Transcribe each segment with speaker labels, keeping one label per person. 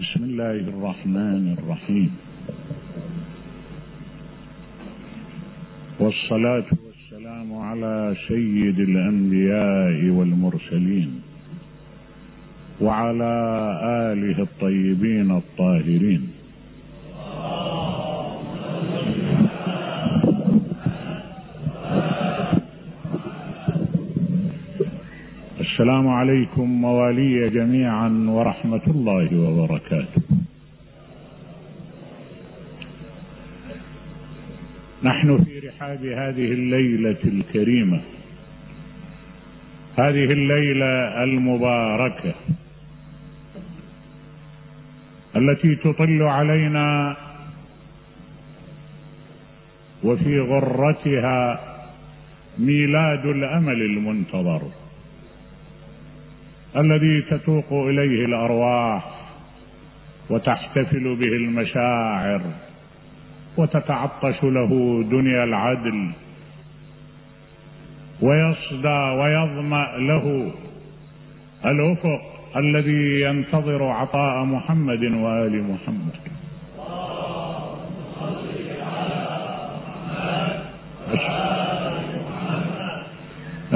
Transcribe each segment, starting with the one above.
Speaker 1: بسم الله الرحمن الرحيم. والصلاة والسلام على سيد الأنبياء والمرسلين وعلى آله الطيبين الطاهرين. السلام عليكم موالي جميعا ورحمة الله وبركاته. نحن في رحاب هذه الليلة الكريمة. هذه الليلة المباركة التي تطل علينا وفي غرتها ميلاد الأمل المنتظر. الذي تتوق إليه الأرواح وتحتفل به المشاعر وتتعطش له دنيا العدل ويصدى ويظمأ له الأفق الذي ينتظر عطاء محمد وآل محمد.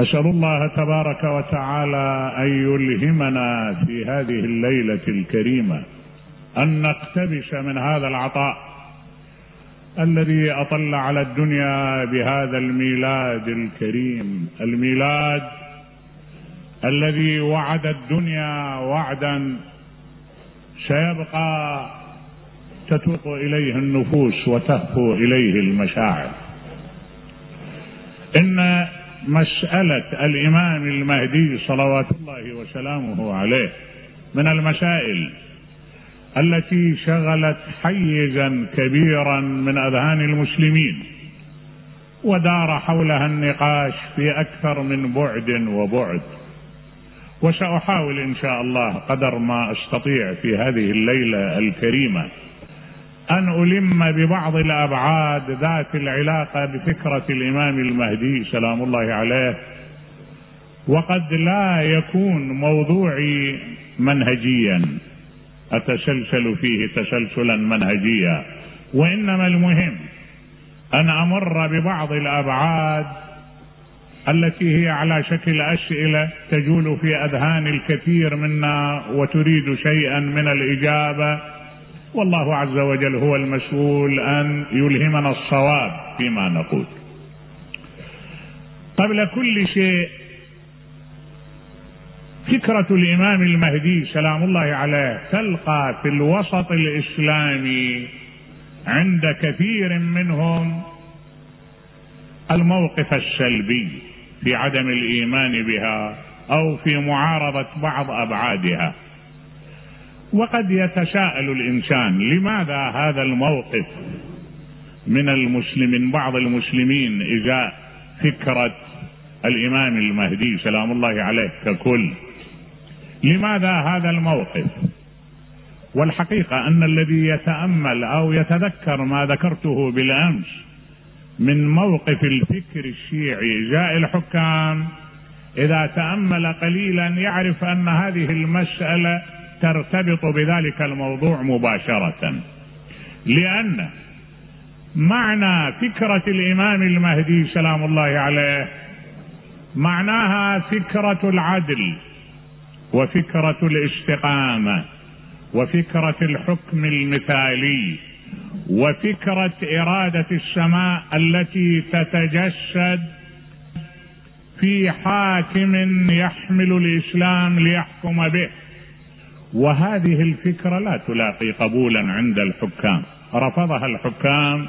Speaker 1: نسأل الله تبارك وتعالى أن يلهمنا في هذه الليلة الكريمة أن نقتبس من هذا العطاء الذي أطل على الدنيا بهذا الميلاد الكريم الميلاد الذي وعد الدنيا وعدا سيبقى تتوق إليه النفوس وتهفو إليه المشاعر. إن مسألة الإمام المهدي صلوات الله وسلامه عليه من المسائل التي شغلت حيزا كبيرا من أذهان المسلمين ودار حولها النقاش في أكثر من بعد وبعد. وسأحاول إن شاء الله قدر ما أستطيع في هذه الليلة الكريمة أن ألم ببعض الأبعاد ذات العلاقة بفكرة الإمام المهدي سلام الله عليه. وقد لا يكون موضوعي منهجيا. أتسلسل فيه تسلسلا منهجيا. وإنما المهم أن أمر ببعض الأبعاد التي هي على شكل أسئلة تجول في أذهان الكثير منا وتريد شيئا من الإجابة. والله عز وجل هو المسؤول أن يلهمنا الصواب فيما نقول. قبل كل شيء فكرة الإمام المهدي سلام الله عليه تلقى في الوسط الإسلامي عند كثير منهم الموقف السلبي في عدم الإيمان بها أو في معارضة بعض أبعادها. وقد يتساءل الإنسان لماذا هذا الموقف من المسلم من بعض المسلمين ازاء فكره الإمام المهدي سلام الله عليه ككل؟ لماذا هذا الموقف؟ والحقيقة أن الذي يتأمل أو يتذكر ما ذكرته بالأمس من موقف الفكر الشيعي ازاء الحكام إذا تأمل قليلا يعرف أن هذه المسألة ترتبط بذلك الموضوع مباشرة. لأن معنى فكرة الإمام المهدي سلام الله عليه معناها فكرة العدل وفكرة الاستقامة وفكرة الحكم المثالي وفكرة إرادة السماء التي تتجسد في حاكم يحمل الإسلام ليحكم به. وهذه الفكرة لا تلاقي قبولا عند الحكام. رفضها الحكام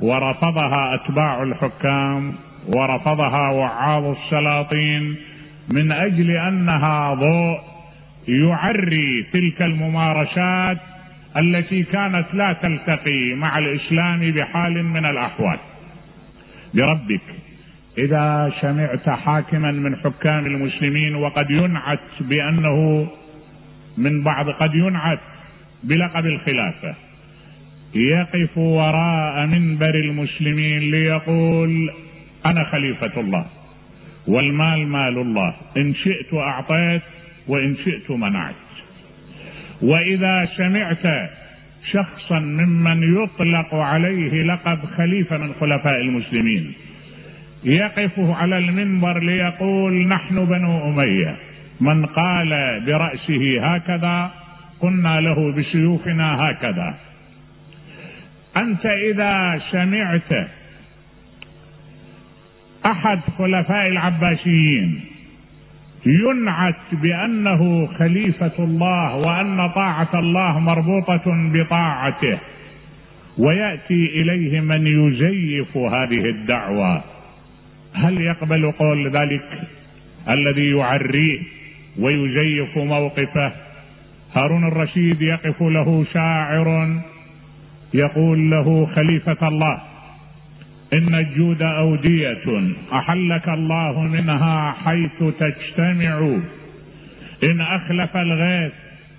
Speaker 1: ورفضها أتباع الحكام ورفضها وعاظ السلاطين من أجل أنها ضوء يعري تلك الممارسات التي كانت لا تلتقي مع الإسلام بحال من الأحوال. بربك إذا سمعت حاكما من حكام المسلمين وقد ينعت بأنه من بعض قد ينعت بلقب الخلافة. يقف وراء منبر المسلمين ليقول أنا خليفة الله والمال مال الله. إن شئت أعطيت وإن شئت منعت. وإذا سمعت شخصا ممن يطلق عليه لقب خليفة من خلفاء المسلمين يقف على المنبر ليقول نحن بنو أمية. من قال برأسه هكذا قلنا له بسيوفنا هكذا. أنت إذا سمعت أحد خلفاء العباسيين ينعت بأنه خليفة الله وأن طاعة الله مربوطة بطاعته ويأتي إليه من يزيف هذه الدعوة. هل يقبل قول ذلك الذي يعريه؟ ويزيف موقفه. هارون الرشيد يقف له شاعر يقول له خليفة الله إن الجود أودية أحلك الله منها حيث تجتمع. إن أخلف الغيث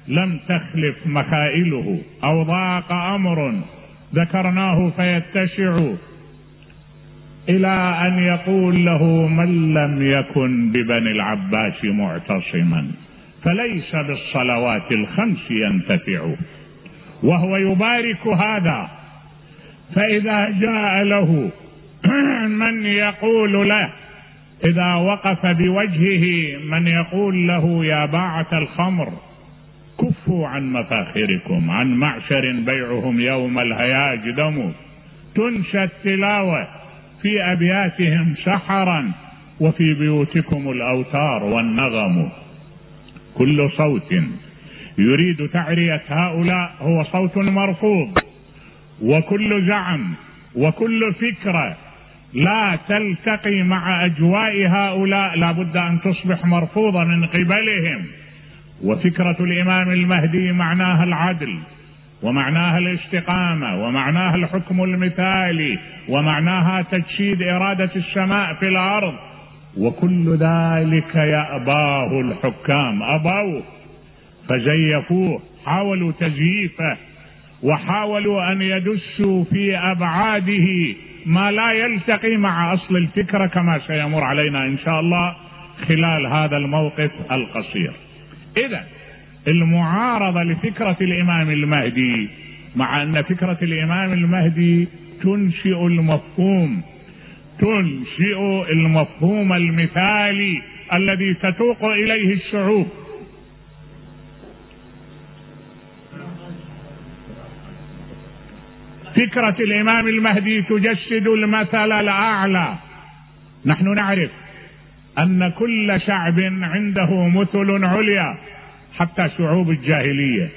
Speaker 1: لم تخلف مخائله أو ضاق أمر ذكرناه فيتسع. إلى أن يقول له من لم يكن ببني العباس معتصما فليس بالصلوات الخمس ينتفع. وهو يبارك هذا. فإذا جاء له من يقول له إذا وقف بوجهه من يقول له يا باعة الخمر كفوا عن مفاخركم عن معشر بيعهم يوم الهياج دم. تنشى التلاوة. في أبياتهم سحرا وفي بيوتكم الأوتار والنغم. كل صوت يريد تعرية هؤلاء هو صوت مرفوض. وكل زعم وكل فكرة لا تلتقي مع أجواء هؤلاء. لا بد أن تصبح مرفوضة من قبلهم. وفكرة الإمام المهدي معناها العدل. ومعناها الاستقامة ومعناها الحكم المثالي ومعناها تجسيد إرادة السماء في الأرض وكل ذلك يأباه الحكام أبوه فزيفوه حاولوا تزييفه وحاولوا أن يدسوا في أبعاده ما لا يلتقي مع أصل الفكرة كما سيمر علينا إن شاء الله خلال هذا الموقف القصير. اذا المعارضة لفكرة الإمام المهدي مع أن فكرة الإمام المهدي تنشئ المفهوم تنشئ المفهوم المثالي الذي تتوق إليه الشعوب. فكرة الإمام المهدي تجسد المثل الأعلى. نحن نعرف أن كل شعب عنده مثل عليا. حتى شعوب الجاهلية.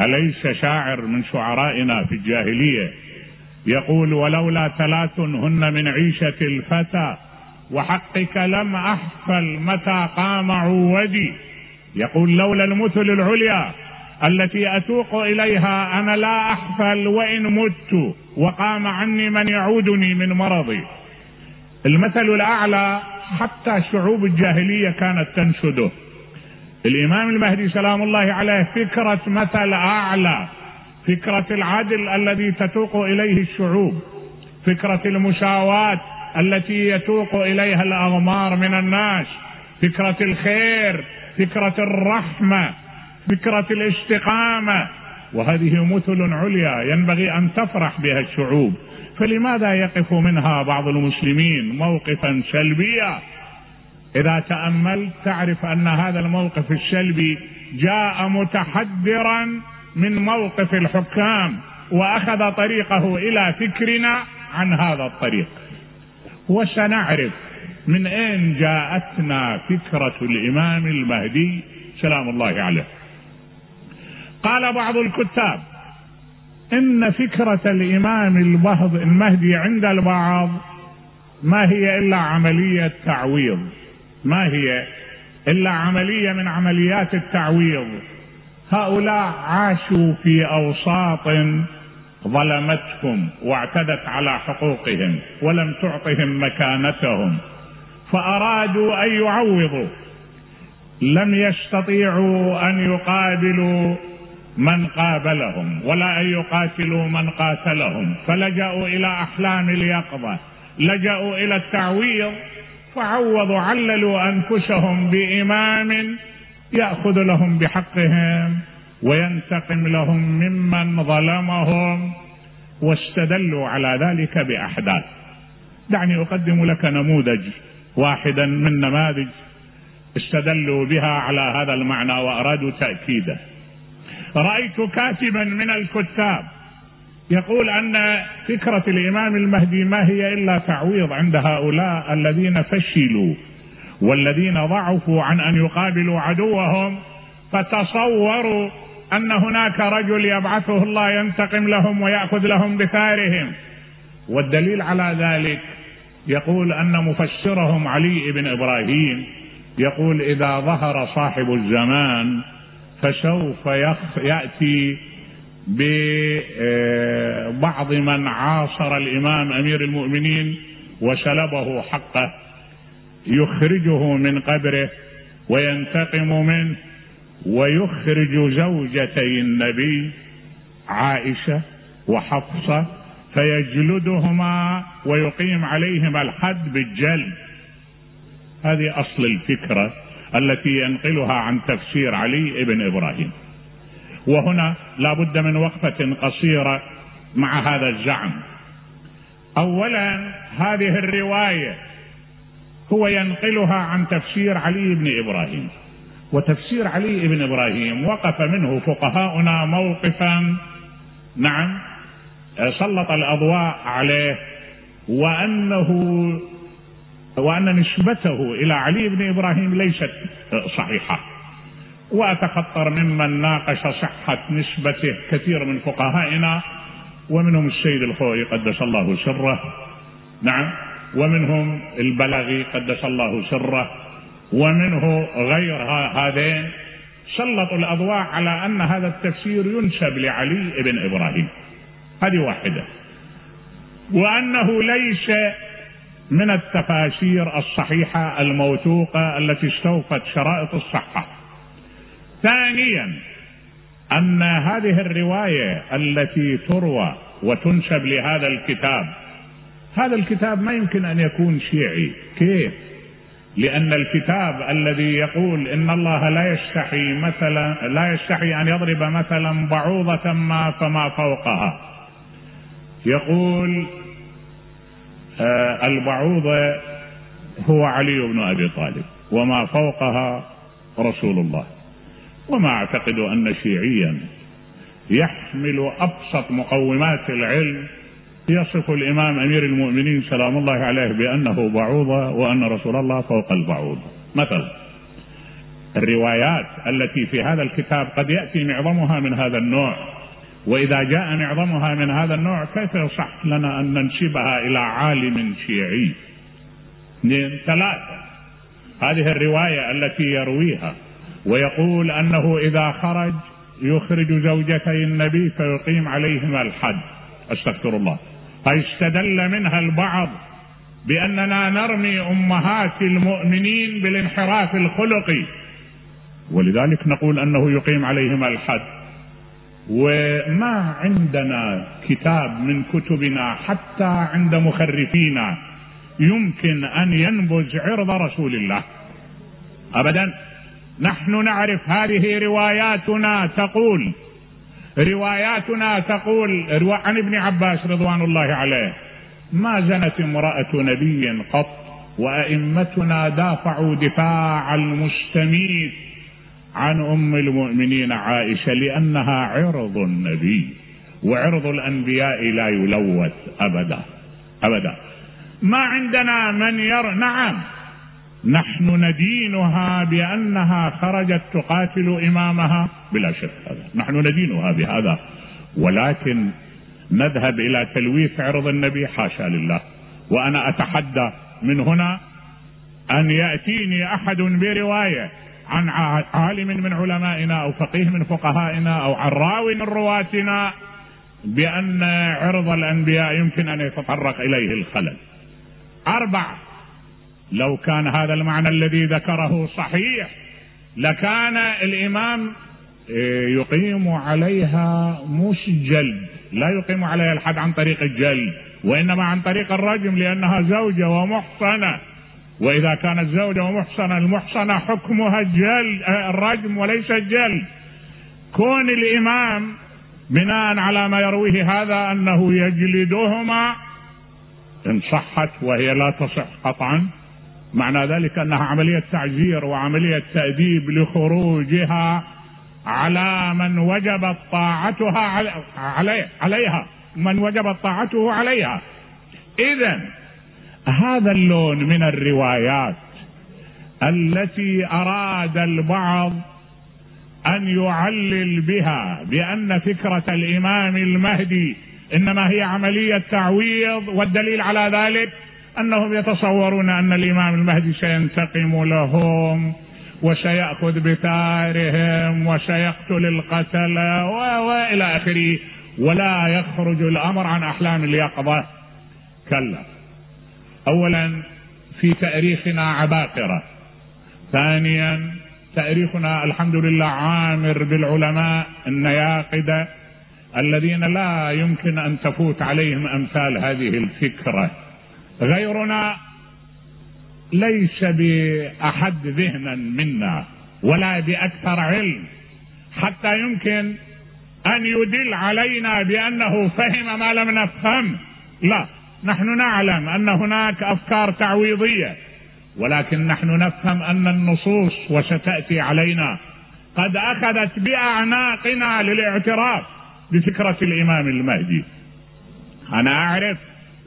Speaker 1: أليس شاعر من شعرائنا في الجاهلية؟ يقول ولولا ثلاث هن من عيشة الفتى وحقك لم أحفل متى قام عودي. يقول لولا المثل العليا التي أتوق إليها أنا لا أحفل وإن مت وقام عني من يعودني من مرضي. المثل الأعلى حتى شعوب الجاهلية كانت تنشده. الإمام المهدي سلام الله عليه فكرة مثل أعلى فكرة العدل الذي تتوق إليه الشعوب فكرة المساواه التي يتوق إليها الأغمار من الناس فكرة الخير فكرة الرحمة فكرة الاستقامة. وهذه مثل عليا ينبغي أن تفرح بها الشعوب. فلماذا يقف منها بعض المسلمين موقفا سلبيا؟ إذا تأملت تعرف أن هذا الموقف السلبي جاء متحدرا من موقف الحكام وأخذ طريقه إلى فكرنا عن هذا الطريق. وسنعرف من أين جاءتنا فكرة الإمام المهدي سلام الله عليه. قال بعض الكتاب إن فكرة الإمام المهدي عند البعض ما هي إلا عملية تعويض. ما هي؟ إلا عملية من عمليات التعويض. هؤلاء عاشوا في أوساط ظلمتهم واعتدت على حقوقهم ولم تعطهم مكانتهم. فأرادوا أن يعوضوا. لم يستطيعوا أن يقابلوا من قابلهم ولا أن يقاتلوا من قاتلهم. فلجأوا إلى أحلام اليقظة. لجأوا إلى التعويض. فعوضوا عللوا أنفسهم بإمام يأخذ لهم بحقهم وينتقم لهم ممن ظلمهم واستدلوا على ذلك بأحداث. دعني أقدم لك نموذج واحدا من نماذج استدلوا بها على هذا المعنى وأرادوا تأكيده. رأيت كاتبا من الكتاب يقول أن فكرة الإمام المهدي ما هي إلا تعويض عند هؤلاء الذين فشلوا والذين ضعفوا عن أن يقابلوا عدوهم فتصوروا أن هناك رجل يبعثه الله ينتقم لهم ويأخذ لهم بثارهم. والدليل على ذلك يقول أن مفسرهم علي بن إبراهيم يقول إذا ظهر صاحب الزمان فسوف يأتي ببعض من عاصر الإمام أمير المؤمنين وسلبه حقه يخرجه من قبره وينتقم منه ويخرج زوجتي النبي عائشة وحفصة فيجلدهما ويقيم عليهما الحد بالجلد. هذه أصل الفكرة التي ينقلها عن تفسير علي بن إبراهيم. وهنا لا بد من وقفة قصيرة مع هذا الزعم. اولا هذه الرواية هو ينقلها عن تفسير علي بن إبراهيم. وتفسير علي بن إبراهيم وقف منه فقهاؤنا موقفا. نعم سلط الأضواء عليه وأنه وأن نسبته إلى علي بن إبراهيم ليست صحيحة. وأتخطر ممن ناقش صحة نسبته كثير من فقهائنا ومنهم السيد الخوئي قدس الله سره. نعم. ومنهم البلغي قدس الله سره. ومنه غير هذين سلطوا الأضواء على أن هذا التفسير ينسب لعلي بن إبراهيم. هذه واحدة. وأنه ليس من التفاسير الصحيحة الموثوقة التي استوفت شرائط الصحة. ثانيا ان هذه الرواية التي تروى وتنسب لهذا الكتاب هذا الكتاب ما يمكن أن يكون شيعي. كيف؟ لأن الكتاب الذي يقول إن الله لا يستحي مثلا لا يستحي أن يضرب مثلا بعوضة ما فما فوقها. يقول آه البعوضة هو علي بن أبي طالب وما فوقها رسول الله. وما أعتقد أن شيعيا يحمل أبسط مقومات العلم يصف الإمام أمير المؤمنين سلام الله عليه بأنه بعوضه وأن رسول الله فوق البعوض. مثلا الروايات التي في هذا الكتاب قد يأتي معظمها من هذا النوع وإذا جاء معظمها من هذا النوع كيف يصح لنا أن ننسبها إلى عالم شيعي؟ اثنين ثلاثة هذه الرواية التي يرويها ويقول أنه إذا خرج يخرج زوجتي النبي فيقيم عليهما الحد أستغفر الله. فاستدل منها البعض بأننا نرمي أمهات المؤمنين بالانحراف الخلقي. ولذلك نقول أنه يقيم عليهما الحد وما عندنا كتاب من كتبنا حتى عند مخرفينا يمكن أن ينبذ عرض رسول الله. ابدا. نحن نعرف هذه رواياتنا تقول رواياتنا تقول عن ابن عباس رضوان الله عليه ما زنت امرأة نبي قط وأئمتنا دافعوا دفاع المستميت عن أم المؤمنين عائشة لأنها عرض النبي وعرض الأنبياء لا يلوث أبدا أبدا. ما عندنا من ير نعم. نحن ندينها بأنها خرجت تقاتل إمامها بلا شك هذا. نحن ندينها بهذا. ولكن نذهب إلى تلويث عرض النبي حاشا لله. وأنا أتحدى من هنا أن يأتيني أحد برواية عن عالم من علمائنا أو فقيه من فقهائنا أو عن راوي من رواتنا بأن عرض الأنبياء يمكن أن يتطرق إليه الخلل. أربع لو كان هذا المعنى الذي ذكره صحيح لكان الإمام إيه، يقيم عليها مش جلد لا يقيم عليها الحد عن طريق الجلد وإنما عن طريق الرجم لأنها زوجة ومحصنة. وإذا كانت زوجة ومحصنة المحصنة حكمها الجلد آه، الرجم وليس الجلد كون الإمام بناء على ما يرويه هذا أنه يجلدهما إن صحت وهي لا تصح قطعا معنى ذلك أنها عملية تعزير وعملية تأديب لخروجها على من وجبت طاعتها علي عليها. من وجبت طاعته عليها. اذا هذا اللون من الروايات التي أراد البعض أن يعلل بها بأن فكرة الإمام المهدي إنما هي عملية تعويض والدليل على ذلك أنهم يتصورون أن الإمام المهدي سينتقم لهم وسيأخذ بثارهم وسيقتل القتلة وإلى آخره. ولا يخرج الأمر عن أحلام اليقظة. كلا. أولا في تأريخنا عباقرة. ثانيا تأريخنا الحمد لله عامر بالعلماء النياقدة الذين لا يمكن أن تفوت عليهم أمثال هذه الفكرة. غيرنا ليس بأحد ذهنا منا ولا بأكثر علم حتى يمكن أن يدل علينا بأنه فهم ما لم نفهم. لا نحن نعلم أن هناك أفكار تعويضية ولكن نحن نفهم أن النصوص وستأتي علينا. قد أخذت بأعناقنا للاعتراف بفكرة الإمام المهدي. أنا أعرف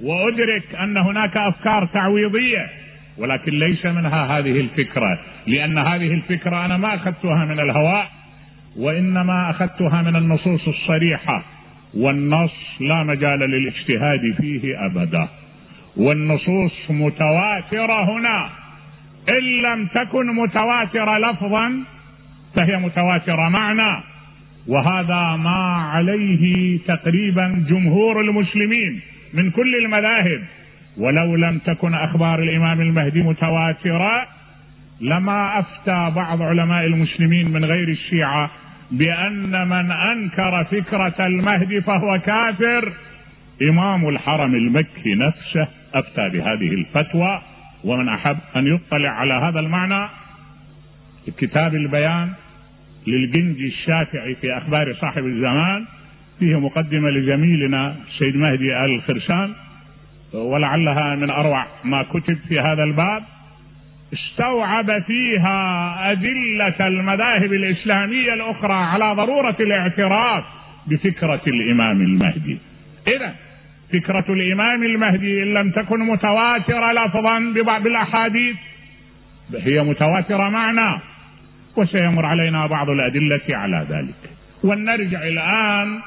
Speaker 1: وأدرك أن هناك أفكار تعويضية ولكن ليس منها هذه الفكرة لأن هذه الفكرة أنا ما أخذتها من الهواء وإنما أخذتها من النصوص الصريحة والنص لا مجال للاجتهاد فيه أبدا. والنصوص متواترة هنا إن لم تكن متواترة لفظا فهي متواترة معنى وهذا ما عليه تقريبا جمهور المسلمين. من كل المذاهب. ولو لم تكن أخبار الإمام المهدي متواترة لما أفتى بعض علماء المسلمين من غير الشيعة بأن من أنكر فكرة المهدي فهو كافر إمام الحرم المكي نفسه أفتى بهذه الفتوى. ومن أحب أن يطلع على هذا المعنى كتاب البيان للجنجي الشافعي في أخبار صاحب الزمان فيه مقدمة لزميلنا السيد مهدي آل الخرسان ولعلها من أروع ما كتب في هذا الباب. استوعب فيها أدلة المذاهب الإسلامية الأخرى على ضرورة الاعتراف بفكرة الإمام المهدي. اذا فكرة الإمام المهدي إن لم تكن متواترة لفظا ببعض الأحاديث هي متواترة معنى وسيمر علينا بعض الأدلة على ذلك. ولنرجع الآن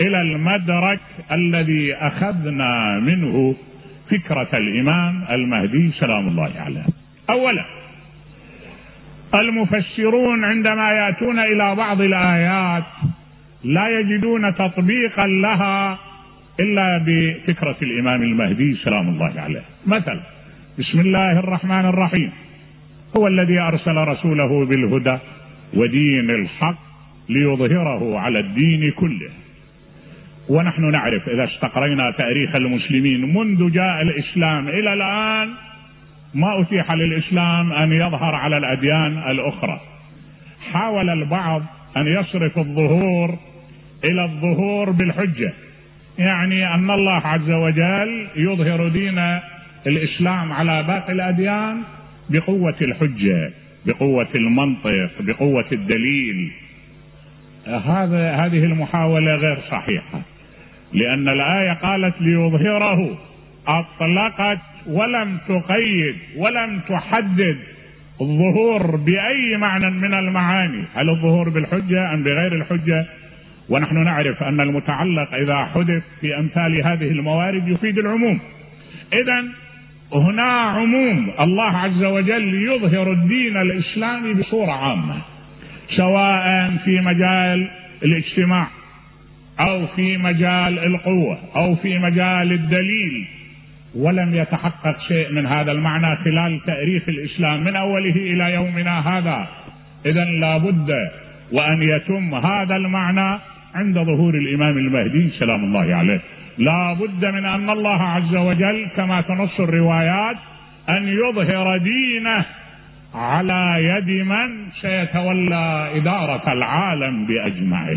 Speaker 1: إلى المدرك الذي أخذنا منه فكرة الإمام المهدي سلام الله عليه. اولا المفسرون عندما يأتون إلى بعض الآيات لا يجدون تطبيقا لها إلا بفكرة الإمام المهدي سلام الله عليه. مثلا بسم الله الرحمن الرحيم. هو الذي أرسل رسوله بالهدى ودين الحق ليظهره على الدين كله. ونحن نعرف إذا استقرينا تاريخ المسلمين منذ جاء الإسلام إلى الآن ما أتيح للإسلام أن يظهر على الأديان الأخرى. حاول البعض أن يصرف الظهور إلى الظهور بالحجة. يعني أن الله عز وجل يظهر دين الإسلام على باقي الأديان بقوة الحجة بقوة المنطق بقوة الدليل. هذا هذه المحاولة غير صحيحة. لأن الآية قالت ليظهره. أطلقت ولم تقيد ولم تحدد الظهور بأي معنى من المعاني. هل الظهور بالحجة أم بغير الحجة؟ ونحن نعرف أن المتعلق إذا حدث في أمثال هذه الموارد يفيد العموم. إذا هنا عموم الله عز وجل يظهر الدين الإسلامي بصورة عامة سواء في مجال الاجتماع أو في مجال القوة أو في مجال الدليل ولم يتحقق شيء من هذا المعنى خلال تأريخ الإسلام من أوله إلى يومنا هذا. اذا لابد وأن يتم هذا المعنى عند ظهور الإمام المهدي سلام الله عليه. لا بد من أن الله عز وجل كما تنص الروايات أن يظهر دينه على يد من سيتولى إدارة العالم باجمعه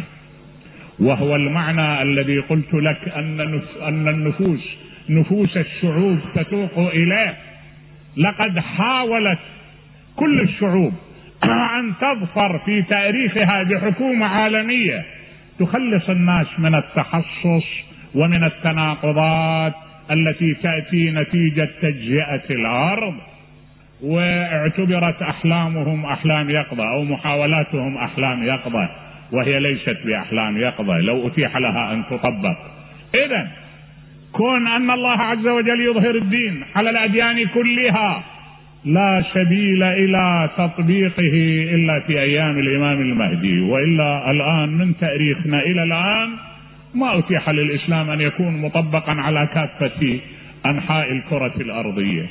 Speaker 1: وهو المعنى الذي قلت لك أن أن النفوس نفوس الشعوب تتوق إليه. لقد حاولت كل الشعوب أن تظفر في تاريخها بحكومة عالمية. تخلص الناس من التحصص ومن التناقضات التي تأتي نتيجة تجزئة الأرض واعتبرت أحلامهم أحلام يقظه أو محاولاتهم أحلام يقظه وهي ليست بأحلام يقظه لو أتيح لها أن تطبق. إذا كون أن الله عز وجل يظهر الدين على الأديان كلها لا سبيل إلى تطبيقه إلا في أيام الإمام المهدي. وإلا الآن من تأريخنا إلى الآن ما أتيح للإسلام أن يكون مطبقا على كافة أنحاء الكرة الأرضية.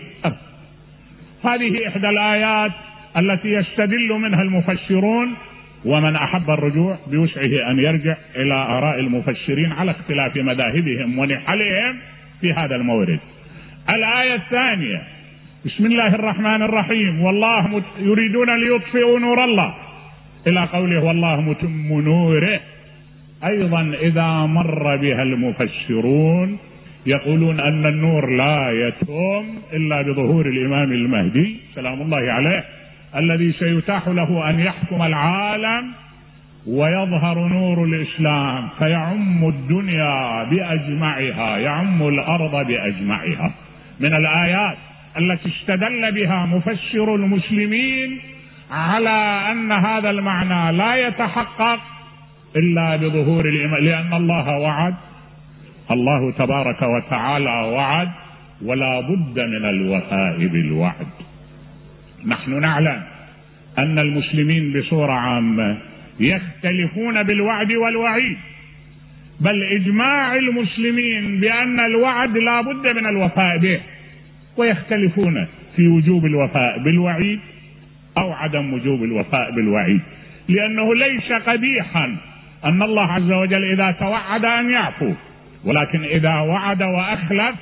Speaker 1: هذه إحدى الآيات التي يستدل منها المفسرون ومن أحب الرجوع بوسعه أن يرجع إلى آراء المفسرين على اختلاف مذاهبهم ونحلهم في هذا المورد. الآية الثانية بسم الله الرحمن الرحيم والله. يريدون ليطفئوا نور الله إلى قوله والله متم نوره أيضا إذا مر بها المفسرون يقولون أن النور لا يتم إلا بظهور الإمام المهدي سلام الله عليه الذي سيتاح له أن يحكم العالم ويظهر نور الإسلام فيعم الدنيا بأجمعها يعم الأرض بأجمعها. من الآيات التي استدل بها مفسر المسلمين على أن هذا المعنى لا يتحقق إلا بظهور الإمام لأن الله وعد الله تبارك وتعالى وعد ولا بد من الوفاء بالوعد نحن نعلم أن المسلمين بصورة عامة يختلفون بالوعد والوعيد. بل إجماع المسلمين بأن الوعد لا بد من الوفاء به ويختلفون في وجوب الوفاء بالوعيد أو عدم وجوب الوفاء بالوعيد. لأنه ليس قبيحا أن الله عز وجل إذا توعد أن يعفو ولكن إذا وعد وأخلف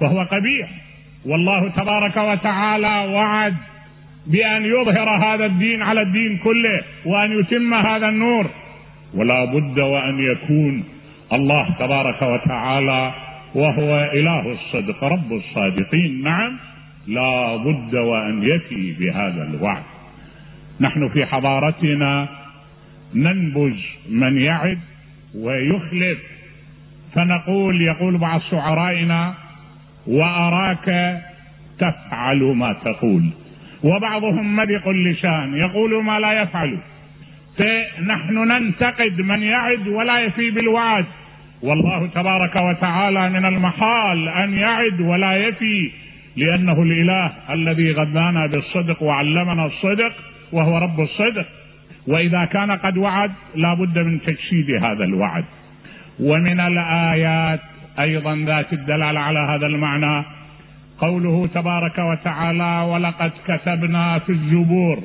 Speaker 1: فهو قبيح. والله تبارك وتعالى وعد بأن يظهر هذا الدين على الدين كله وأن يتم هذا النور. ولا بد وأن يكون الله تبارك وتعالى وهو إله الصدق رب الصادقين. نعم لا بد وأن يفي بهذا الوعد. نحن في حضارتنا ننبذ من يعد ويخلف. فنقول يقول بعض شعرائنا وأراك تفعل ما تقول. وبعضهم مرق اللسان يقول ما لا يفعل. فنحن ننتقد من يعد ولا يفي بالوعد. والله تبارك وتعالى من المحال أن يعد ولا يفي لأنه الإله الذي غذانا بالصدق وعلمنا الصدق وهو رب الصدق. وإذا كان قد وعد لا بد من تجسيد هذا الوعد. ومن الآيات أيضا ذات الدلالة على هذا المعنى. قوله تبارك وتعالى ولقد كتبنا في الزبور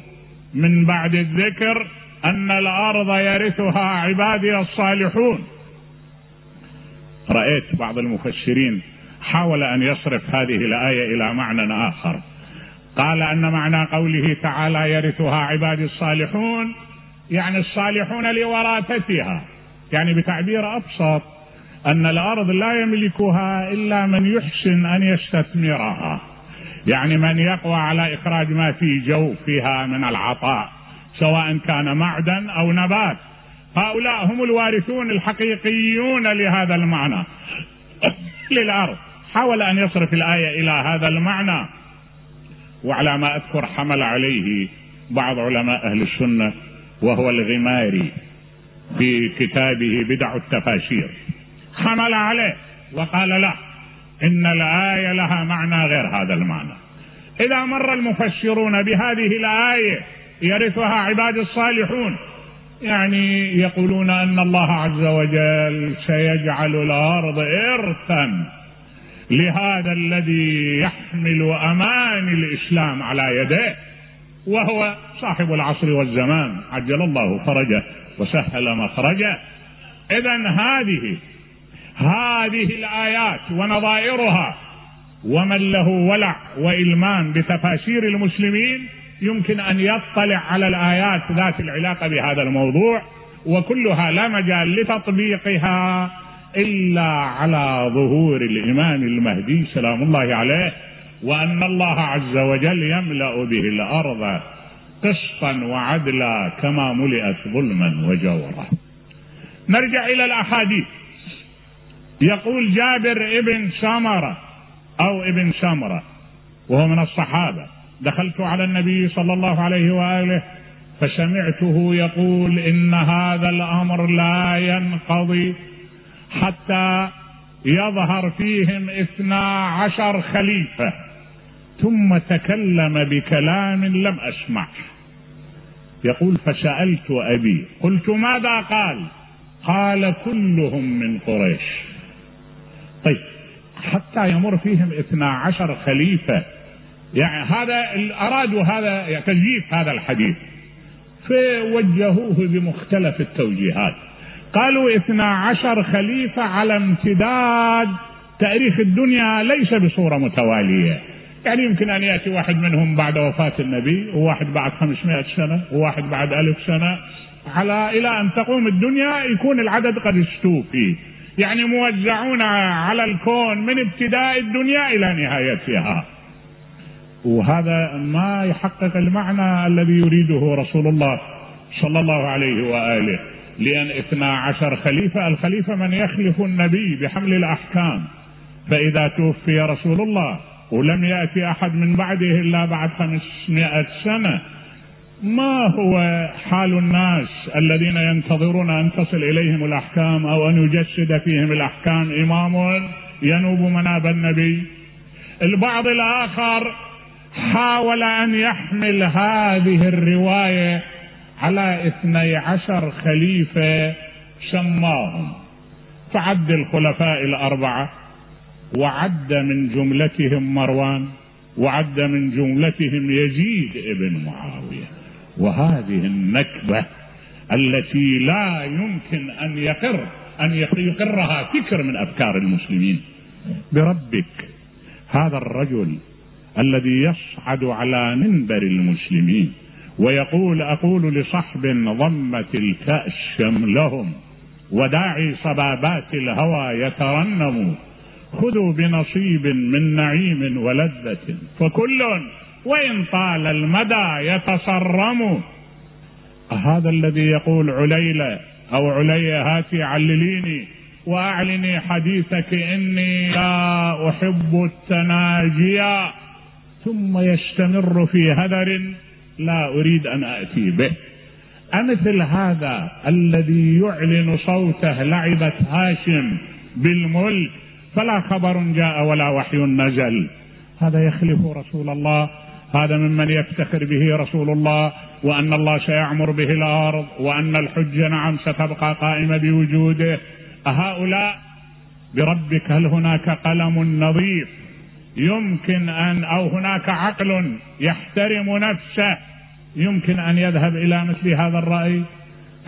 Speaker 1: من بعد الذكر أن الأرض يرثها عبادي الصالحون. رأيت بعض المفسرين حاول أن يصرف هذه الآية إلى معنى آخر. قال أن معنى قوله تعالى يرثها عبادي الصالحون يعني الصالحون لوراثتها يعني بتعبير أبسط. أن الأرض لا يملكها إلا من يحسن أن يستثمرها. يعني من يقوى على إخراج ما في جوفها من العطاء سواء كان معدن أو نبات. هؤلاء هم الوارثون الحقيقيون لهذا المعنى. للأرض. حاول أن يصرف الآية إلى هذا المعنى. وعلى ما أذكر حمل عليه بعض علماء أهل السنة وهو الغماري في كتابه بدع التفاسير حمل عليه. وقال لا إن الآية لها معنى غير هذا المعنى. إذا مر المفسرون بهذه الآية يرثها عباد الصالحون يعني يقولون أن الله عز وجل سيجعل الأرض ارثا لهذا الذي يحمل أمان الإسلام على يديه وهو صاحب العصر والزمان. عجل الله فرجه وسهل مخرجه. اذا هذه هذه الآيات ونظائرها ومن له ولع وإلمان بتفاسير المسلمين يمكن أن يطلع على الآيات ذات العلاقة بهذا الموضوع وكلها لا مجال لتطبيقها إلا على ظهور الإمام المهدي سلام الله عليه وأن الله عز وجل يملأ به الأرض قسطا وعدلا كما ملئت ظلما وجورا. نرجع إلى الأحاديث. يقول جابر ابن سمرة أو ابن سمرة وهو من الصحابة. دخلت على النبي صلى الله عليه وآله فسمعته يقول إن هذا الأمر لا ينقضي حتى يظهر فيهم اثنا عشر خليفة ثم تكلم بكلام لم اسمعه يقول فسألت أبي قلت ماذا قال؟ قال كلهم من قريش. طيب. حتى يمر فيهم اثنا عشر خليفة. يعني هذا أرادوا هذا تزييف هذا الحديث. فوجهوه بمختلف التوجيهات. قالوا اثنا عشر خليفة على امتداد تاريخ الدنيا ليس بصورة متوالية. يعني يمكن أن يأتي واحد منهم بعد وفاة النبي وواحد بعد خمسمائة سنة وواحد بعد ألف سنة. على إلى أن تقوم الدنيا يكون العدد قد استوفي يعني موزعون على الكون من ابتداء الدنيا إلى نهايتها. وهذا ما يحقق المعنى الذي يريده رسول الله صلى الله عليه وآله لأن اثنا عشر خليفة الخليفة من يخلف النبي بحمل الأحكام. فإذا توفي رسول الله ولم يأتي أحد من بعده إلا بعد خمسمائه سنة ما هو حال الناس الذين ينتظرون أن تصل إليهم الأحكام أو أن يجسد فيهم الأحكام؟ إمام ينوب مناب النبي. البعض الآخر حاول أن يحمل هذه الرواية على اثني عشر خليفة سماهم فعد الخلفاء الأربعة وعد من جملتهم مروان وعد من جملتهم يزيد ابن معاوية. وهذه النكبة التي لا يمكن أن يقر أن يقرها فكر من أفكار المسلمين. بربك هذا الرجل الذي يصعد على منبر المسلمين ويقول أقول لصحب ضمت الكاس شملهم وداعي صبابات الهوى يترنم خذوا بنصيب من نعيم ولذة فكل وإن طال المدى يتصرم هذا الذي يقول عليلة أو علي هاتي علليني وأعلني حديثك إني لا أحب التناجيا ثم يستمر في هدر لا أريد أن آتي به. أمثل هذا الذي يعلن صوته لعبة هاشم بالملك. فلا خبر جاء ولا وحي نزل. هذا يخلف رسول الله هذا ممن يفتخر به رسول الله وأن الله سيعمر به الأرض وأن الحجه نعم ستبقى قائمه بوجوده. أهؤلاء بربك هل هناك قلم نظيف يمكن أن أو هناك عقل يحترم نفسه يمكن أن يذهب إلى مثل هذا الرأي؟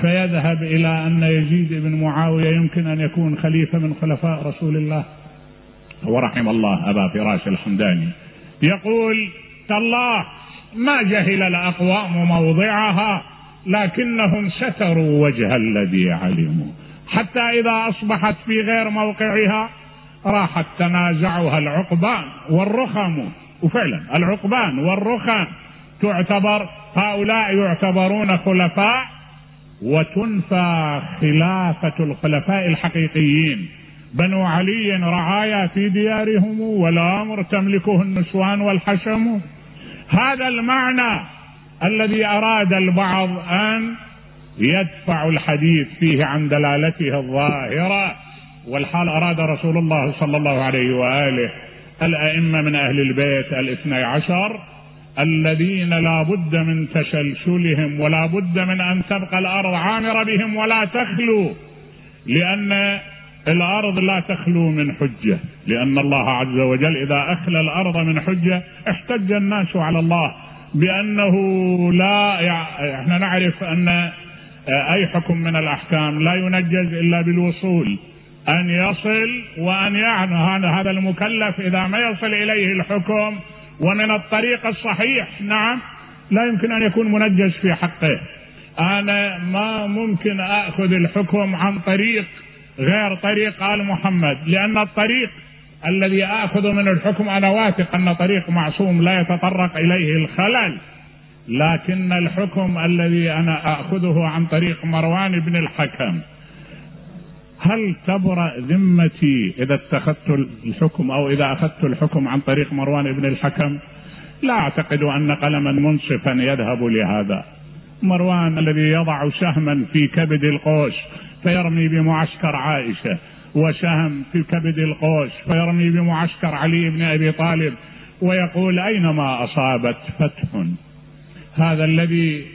Speaker 1: فيذهب إلى أن يزيد بن معاوية يمكن أن يكون خليفة من خلفاء رسول الله. ورحم الله أبا فراش الحمداني. يقول تالله ما جهل الاقوام موضعها لكنهم ستروا وجه الذي علموا. حتى اذا اصبحت في غير موقعها راحت تنازعها العقبان والرخم. وفعلا العقبان والرخم تعتبر هؤلاء يعتبرون خلفاء وتنفى خلافة الخلفاء الحقيقيين. بنو علي رعايا في ديارهم والامر تملكه النسوان والحشم. هذا المعنى الذي أراد البعض أن يدفع الحديث فيه عن دلالته الظاهرة والحال أراد رسول الله صلى الله عليه وآله الأئمة من أهل البيت الاثني عشر الذين لا بد من تسلسلهم ولا بد من أن تبقى الأرض عامرة بهم ولا تخلو لأن الأرض لا تخلو من حجة لأن الله عز وجل إذا أخلى الأرض من حجة احتج الناس على الله بأنه لا إحنا نعرف أن اي حكم من الأحكام لا ينجز إلا بالوصول أن يصل وأن يعني هذا المكلف إذا ما يصل إليه الحكم ومن الطريق الصحيح نعم لا يمكن أن يكون منجز في حقه. أنا ما ممكن أخذ الحكم عن طريق غير طريق آل محمد لأن الطريق الذي آخذ من الحكم أنا واثق أن طريق معصوم لا يتطرق إليه الخلل لكن الحكم الذي أنا آخذه عن طريق مروان بن الحكم. هل تبرأ ذمتي إذا اتخذت الحكم أو إذا أخذت الحكم عن طريق مروان بن الحكم؟ لا أعتقد أن مسلما منصفا يذهب لهذا. مروان الذي يضع سهما في كبد القوس فيرمي بمعسكر عائشة وسهم في كبد القوس فيرمي بمعسكر علي بن أبي طالب ويقول أينما أصابت فتح. هذا الذي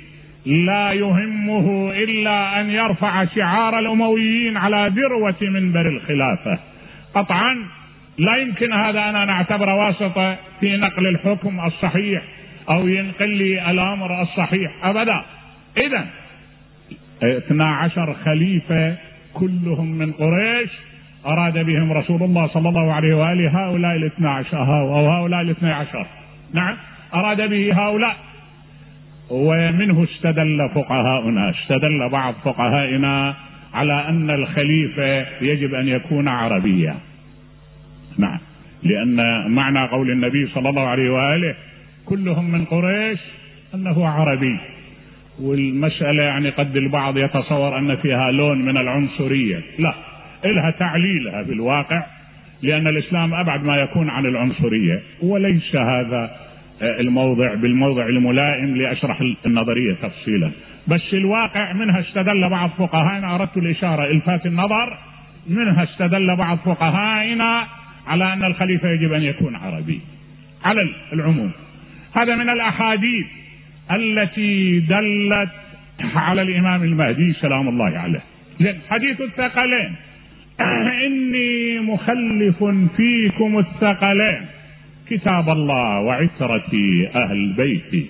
Speaker 1: لا يهمه إلا أن يرفع شعار الأمويين على ذروة منبر الخلافة. قطعا لا يمكن هذا أن أنا أعتبر واسطة في نقل الحكم الصحيح أو ينقل لي الأمر الصحيح أبدا. إذا 12 خليفة كلهم من قريش أراد بهم رسول الله صلى الله عليه وآله هؤلاء الاثنى عشر أو هؤلاء الاثنى عشر نعم أراد به هؤلاء. ومنه استدل فقهاؤنا استدل بعض فقهائنا على أن الخليفة يجب أن يكون عربيا. نعم لأن معنى قول النبي صلى الله عليه وآله كلهم من قريش أنه عربي. والمسألة يعني قد البعض يتصور أن فيها لون من العنصرية. لا إلها تعليلها في الواقع لأن الإسلام أبعد ما يكون عن العنصرية. وليس هذا الموضع بالموضع الملائم لأشرح النظرية تفصيلا. بس الواقع منها استدل بعض فقهائنا. أردت الإشارة إلفات النظر. منها استدل بعض فقهائنا على أن الخليفة يجب أن يكون عربي. على العموم. هذا من الأحاديث. التي دلت على الإمام المهدي سلام الله عليه. حديث الثقلين. إني مخلف فيكم الثقلين. كتاب الله وعترتي أهل بيتي.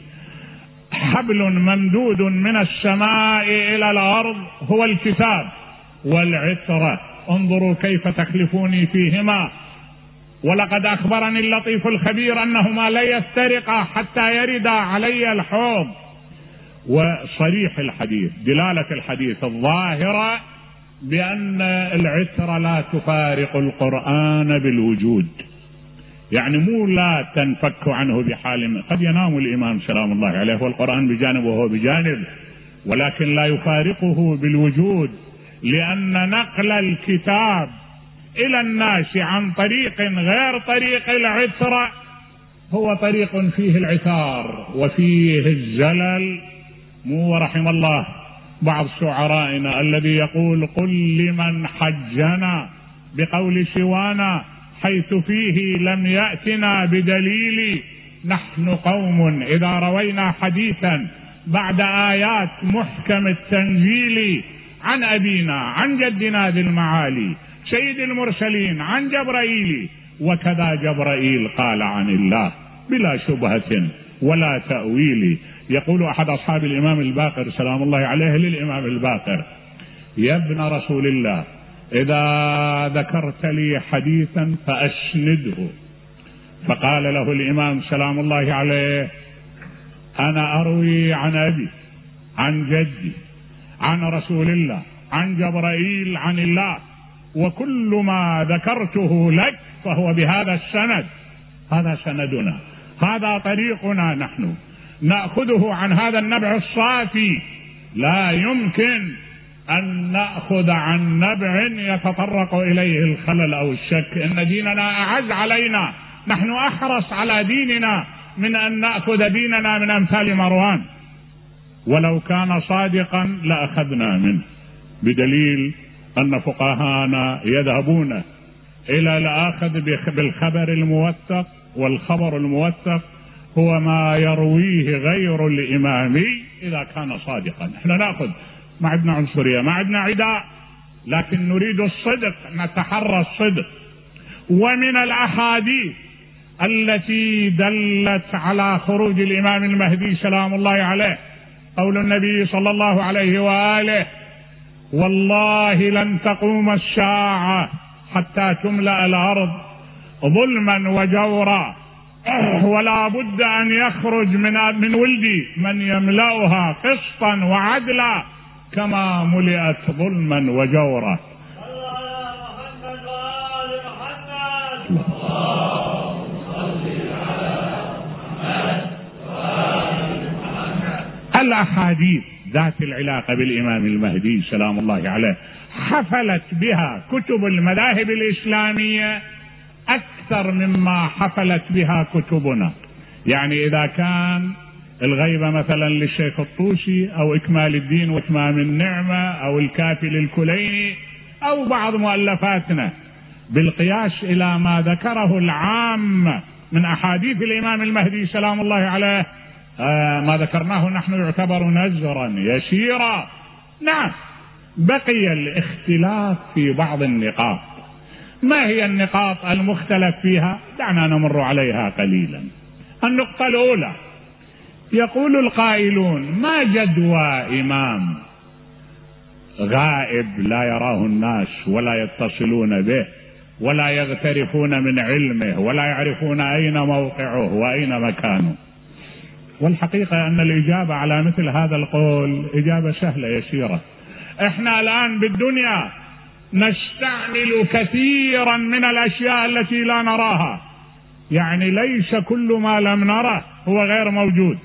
Speaker 1: حبل ممدود من السماء إلى الأرض هو الكتاب والعترة. انظروا كيف تخلفوني فيهما. ولقد أخبرني اللطيف الخبير أنهما لا يفترقا حتى يردا علي الحوض. وصريح الحديث دلالة الحديث الظاهرة بأن العتره لا تفارق القرآن بالوجود. يعني مو لا تنفك عنه بحال قد ينام الإمام سلام الله عليه والقرآن بجانب وهو بجانب ولكن لا يفارقه بالوجود لأن نقل الكتاب إلى الناس عن طريق غير طريق العثره هو طريق فيه العثار وفيه الزلل. مو رحم الله بعض شعرائنا الذي يقول قل لمن حجنا بقول سوانا حيث فيه لم يأتنا بدليل. نحن قوم إذا روينا حديثا بعد آيات محكم التنزيل عن أبينا عن جدنا ذي المعالي. سيد المرسلين عن جبرائيل. وكذا جبرائيل قال عن الله بلا شبهة ولا تأويل. يقول أحد أصحاب الإمام الباقر سلام الله عليه للإمام الباقر يا ابن رسول الله إذا ذكرت لي حديثا فأسنده. فقال له الإمام سلام الله عليه أنا أروي عن أبي عن جدي عن رسول الله عن جبرائيل عن الله. وكل ما ذكرته لك فهو بهذا السند. هذا سندنا. هذا طريقنا نحن. نأخذه عن هذا النبع الصافي. لا يمكن أن نأخذ عن نبع يتطرق إليه الخلل أو الشك. إن ديننا أعز علينا. نحن أحرص على ديننا من أن نأخذ ديننا من أمثال مروان. ولو كان صادقا لأخذنا منه. بدليل أن فقهانا يذهبون إلى الآخذ بالخبر الموثق والخبر الموثق هو ما يرويه غير الإمام إذا كان صادقا. إحنا نأخذ. ما عندنا عنصرية ما عندنا عداء لكن نريد الصدق نتحرى الصدق. ومن الأحاديث التي دلت على خروج الإمام المهدي سلام الله عليه قول النبي صلى الله عليه وآله والله لن تقوم الساعة حتى تملأ الأرض ظلما وجورا. ولا بد أن يخرج من من ولدي من يملأها قسطا وعدلا كما ملئت ظلما وجورا. الأحاديث. ذات العلاقة بالإمام المهدي سلام الله عليه حفلت بها كتب المذاهب الإسلامية أكثر مما حفلت بها كتبنا. يعني إذا كان الغيبة مثلا للشيخ الطوسي أو إكمال الدين وإتمام النعمة أو الكافي للكليني أو بعض مؤلفاتنا بالقياس إلى ما ذكره العام من أحاديث الإمام المهدي سلام الله عليه ما ذكرناه نحن يعتبر نزرا يسيرا نعم بقي الاختلاف في بعض النقاط. ما هي النقاط المختلف فيها؟ دعنا نمر عليها قليلا. النقطة الأولى يقول القائلون ما جدوى إمام غائب لا يراه الناس ولا يتصلون به ولا يغترفون من علمه ولا يعرفون أين موقعه وأين مكانه؟ والحقيقة أن الإجابة على مثل هذا القول إجابة سهلة يسيره إحنا الآن بالدنيا نستعمل كثيرا من الأشياء التي لا نراها. يعني ليس كل ما لم نره هو غير موجود.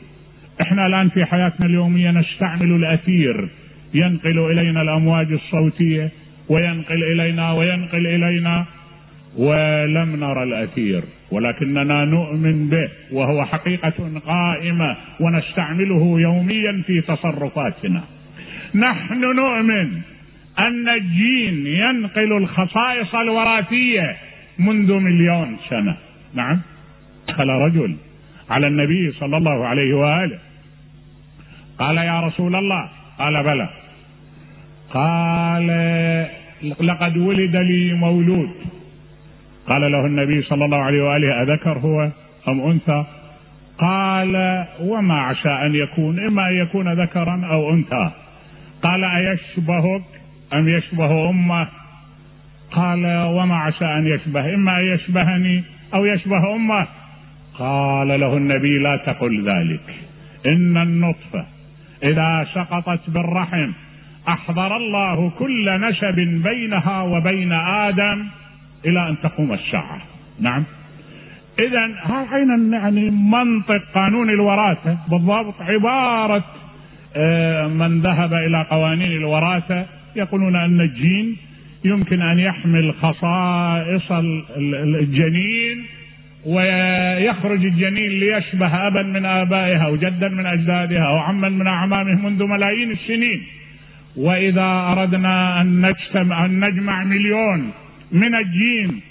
Speaker 1: إحنا الآن في حياتنا اليومية نستعمل الأثير. ينقل إلينا الأمواج الصوتية وينقل إلينا وينقل إلينا ولم نرى الأثير ولكننا نؤمن به وهو حقيقة قائمة ونستعمله يوميا في تصرفاتنا. نحن نؤمن أن الجين ينقل الخصائص الوراثية منذ مليون سنة. نعم. دخل رجل على النبي صلى الله عليه وآله قال يا رسول الله قال بلى. قال لقد ولد لي مولود. قال له النبي صلى الله عليه وآله أذكر هو أم أنثى؟ قال وما عسى أن يكون إما أن يكون ذكرا أو أنثى. قال أيشبهك؟ أم يشبه أمه؟ قال وما عسى أن يشبه إما أن يشبهني أو يشبه أمه. قال له النبي لا تقل ذلك. إن النطفة إذا سقطت بالرحم أحضر الله كل نسب بينها وبين آدم إلى أن تقوم الساعة. نعم. اذا هذا يعني منطق قانون الوراثة؟ بالضبط عبارة آه، من ذهب إلى قوانين الوراثة. يقولون أن الجين يمكن أن يحمل خصائص الجنين ويخرج الجنين ليشبه ابا من آبائها أو جدا من أجدادها أو عما من اعمامه منذ ملايين السنين. وإذا أردنا أن نجتمع أن نجمع مليون من الجين.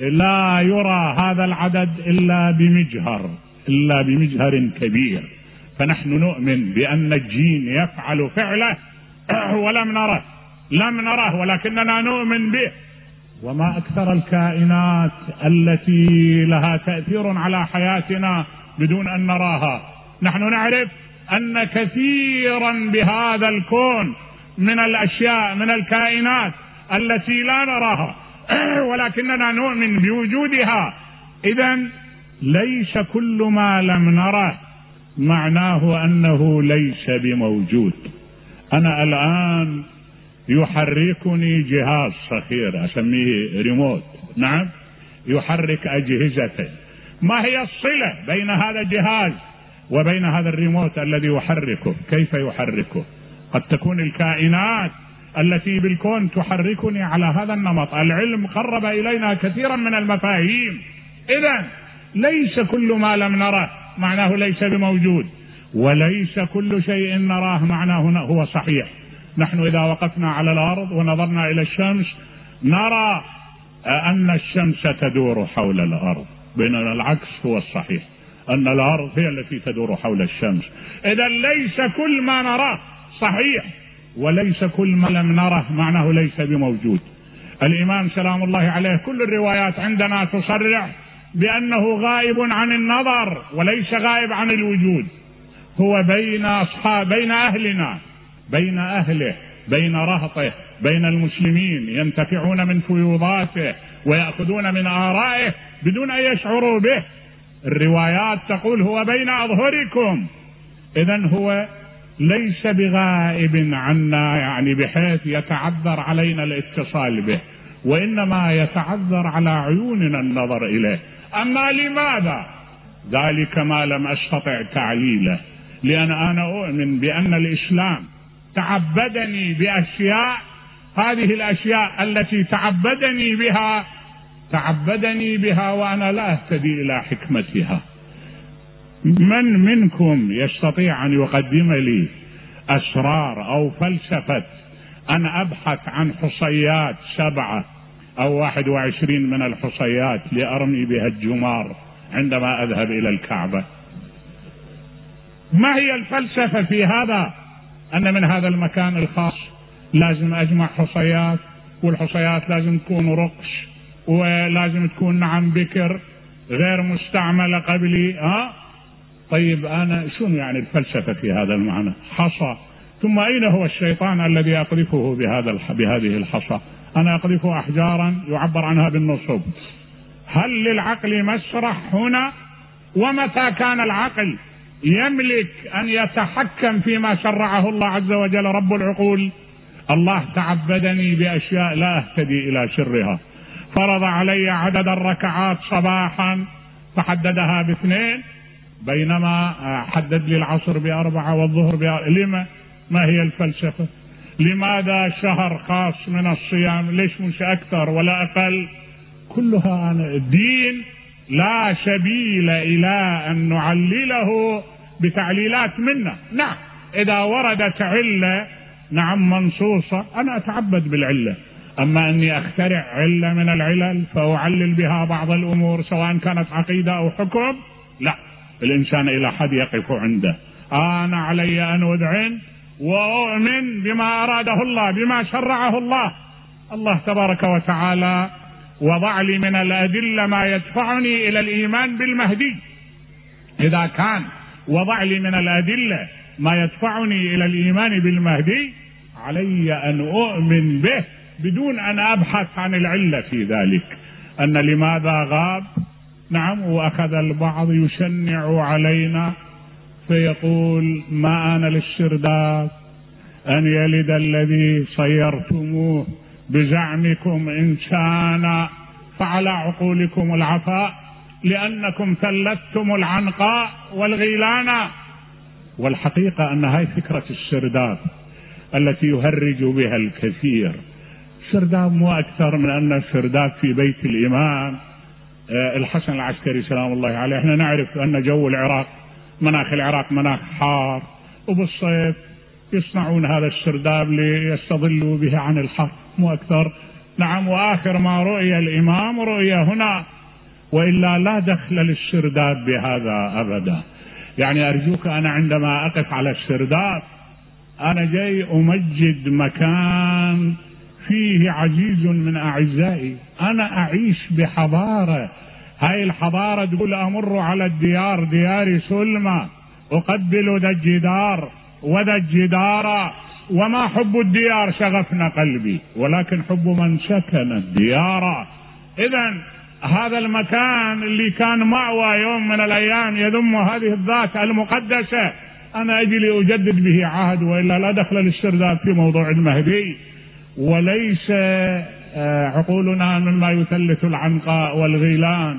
Speaker 1: لا يرى هذا العدد إلا بمجهر إلا بمجهر كبير. فنحن نؤمن بأن الجين يفعل فعله. ولم نره لم نره ولكننا نؤمن به. وما أكثر الكائنات التي لها تأثير على حياتنا بدون أن نراها. نحن نعرف أن كثيرا بهذا الكون من الأشياء من الكائنات التي لا نراها. ولكننا نؤمن بوجودها. اذا ليس كل ما لم نره معناه أنه ليس بموجود. أنا الآن يحركني جهاز صغير أسميه ريموت نعم يحرك اجهزته ما هي الصلة بين هذا الجهاز وبين هذا الريموت الذي يحركه؟ كيف يحركه؟ قد تكون الكائنات التي بالكون تحركني على هذا النمط. العلم قرب إلينا كثيرا من المفاهيم. اذا ليس كل ما لم نره معناه ليس بموجود وليس كل شيء نراه معناه هو صحيح. نحن إذا وقفنا على الأرض ونظرنا إلى الشمس نرى أن الشمس تدور حول الأرض بينما العكس هو الصحيح أن الأرض هي التي تدور حول الشمس. اذا ليس كل ما نراه صحيح. وليس كل ما لم نره معناه ليس بموجود. الإمام سلام الله عليه كل الروايات عندنا تصرح بأنه غائب عن النظر وليس غائب عن الوجود. هو بين اصحاب بين أهلنا بين أهله بين رهطه بين المسلمين ينتفعون من فيوضاته ويأخذون من آرائه بدون أن يشعروا به. الروايات تقول هو بين أظهركم. اذا هو ليس بغائب عنا يعني بحيث يتعذر علينا الاتصال به وإنما يتعذر على عيوننا النظر إليه. أما لماذا؟ ذلك ما لم أستطع تعليله لأن أنا أؤمن بأن الإسلام تعبدني بأشياء هذه الأشياء التي تعبدني بها تعبدني بها وأنا لا أهتدي إلى حكمتها. من منكم يستطيع أن يقدم لي أسرار أو فلسفة أن أبحث عن حصيات سبعة أو واحد وعشرين من الحصيات لأرمي بها الجمار عندما أذهب إلى الكعبة؟ ما هي الفلسفة في هذا؟ أن من هذا المكان الخاص لازم أجمع حصيات والحصيات لازم تكون رقش ولازم تكون نعم بكر غير مستعملة قبلي ها؟ طيب أنا شنو يعني الفلسفة في هذا المعنى؟ حصى ثم أين هو الشيطان الذي أقذفه بهذا بهذه الحصى؟ أنا أقذف أحجارا يعبر عنها بالنصب. هل للعقل مسرح هنا؟ ومتى كان العقل يملك أن يتحكم فيما شرعه الله عز وجل رب العقول؟ الله تعبدني بأشياء لا أهتدي إلى سرها. فرض علي عدد الركعات صباحا فحددها باثنين بينما حدد لي العصر بأربعة والظهر بأربعة لما؟ ما هي الفلسفة؟ لماذا شهر خاص من الصيام؟ ليش مش أكثر ولا أقل؟ كلها دين لا سبيل إلى أن نعلله بتعليلات منا. نعم إذا وردت علة نعم منصوصة أنا أتعبد بالعلة. أما أني أخترع علة من العلل فأعلل بها بعض الأمور سواء كانت عقيدة أو حكم لا. الإنسان إلى حد يقف عنده. أنا علي أن أذعن وأؤمن بما أراده الله بما شرعه الله. الله تبارك وتعالى وضع لي من الأدلة ما يدفعني إلى الإيمان بالمهدي. إذا كان وضع لي من الأدلة ما يدفعني إلى الإيمان بالمهدي علي أن أؤمن به بدون أن أبحث عن العلة في ذلك. أن لماذا غاب؟ نعم وأخذ البعض يشنع علينا فيقول ما أنا للشرداب أن يلد الذي صيرتموه بزعمكم انسانا فعلى عقولكم العفاء لأنكم ثلثتم العنقاء والغيلان. والحقيقة أن هاي فكرة السرداب التي يهرج بها الكثير. سرداب مو أكثر من أن السرداب في بيت الإمام. الحسن العسكري سلام الله عليه. إحنا نعرف أن جو العراق مناخ العراق مناخ حار وبالصيف يصنعون هذا السرداب ليستظلوا به عن الحر مو أكثر. نعم وآخر ما رؤي الإمام رؤي هنا. وإلا لا دخل للسرداب بهذا أبدا. يعني أرجوك أنا عندما أقف على السرداب أنا جاي أمجد مكان فيه عزيز من أعزائي. أنا أعيش بحضارة. هاي الحضارة تقول أمر على الديار ديار سلمى. أقبل ذا الجدار وذا الجدار. وما حب الديار شغفنا قلبي. ولكن حب من سكن الديار. إذا هذا المكان اللي كان مأوى يوم من الأيام يذم هذه الذات المقدسة. أنا أجي لاجدد به عهد وإلا لا دخل للسرداب في موضوع المهدي وليس آه، عقولنا مما يثلث العنقاء والغيلان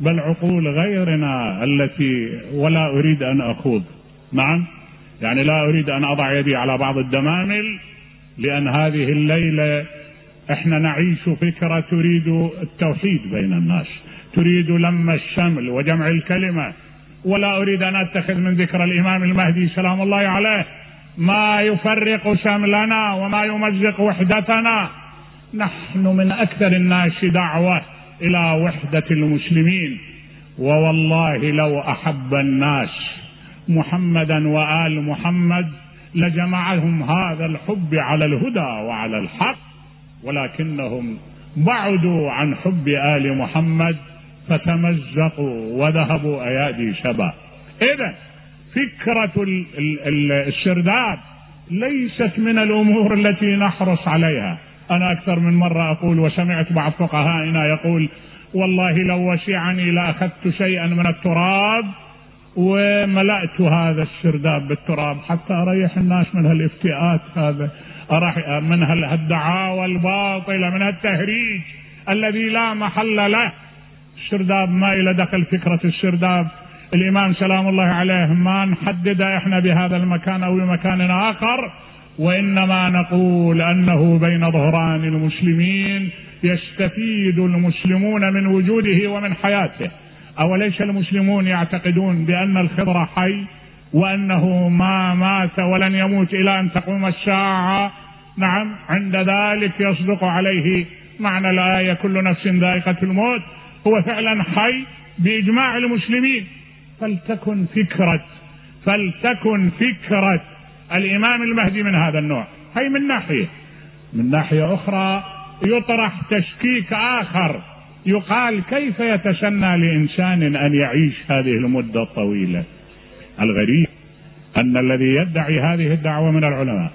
Speaker 1: بل عقول غيرنا التي ولا أريد أن أخوض. نعم؟ يعني لا أريد أن أضع يدي على بعض الدمامل لأن هذه الليلة إحنا نعيش فكرة تريد التوحيد بين الناس تريد لم الشمل وجمع الكلمة ولا أريد أن أتخذ من ذكر الإمام المهدي سلام الله عليه. ما يفرق شملنا وما يمزق وحدتنا. نحن من أكثر الناس دعوة إلى وحدة المسلمين. ووالله لو أحب الناس محمدا وآل محمد لجمعهم هذا الحب على الهدى وعلى الحق ولكنهم بعدوا عن حب آل محمد فتمزقوا وذهبوا أيادي شبا اذا فكرة السرداب ليست من الأمور التي نحرص عليها. أنا أكثر من مرة أقول وسمعت بعض فقهائنا يقول والله لو وشعني لأخذت شيئا من التراب وملأت هذا السرداب بالتراب. حتى أريح الناس من هالافتئات هذا. من هالدعاوى الباطلة من هالتهريج الذي لا محل له. السرداب ما إلى دخل فكرة السرداب الإمام سلام الله عليه ما نحدد إحنا بهذا المكان أو بمكان آخر وإنما نقول أنه بين ظهران المسلمين يستفيد المسلمون من وجوده ومن حياته. أوليس المسلمون يعتقدون بأن الخضر حي وأنه ما مات ولن يموت إلى أن تقوم الساعة؟ نعم عند ذلك يصدق عليه معنى الآية كل نفس ذائقة الموت. هو فعلا حي بإجماع المسلمين. فلتكن فكرة فلتكن فكرة الإمام المهدي من هذا النوع. هي من ناحية. من ناحية أخرى يطرح تشكيك آخر. يقال كيف يتسنى لإنسان أن يعيش هذه المدة الطويلة؟ الغريب أن الذي يدعي هذه الدعوة من العلماء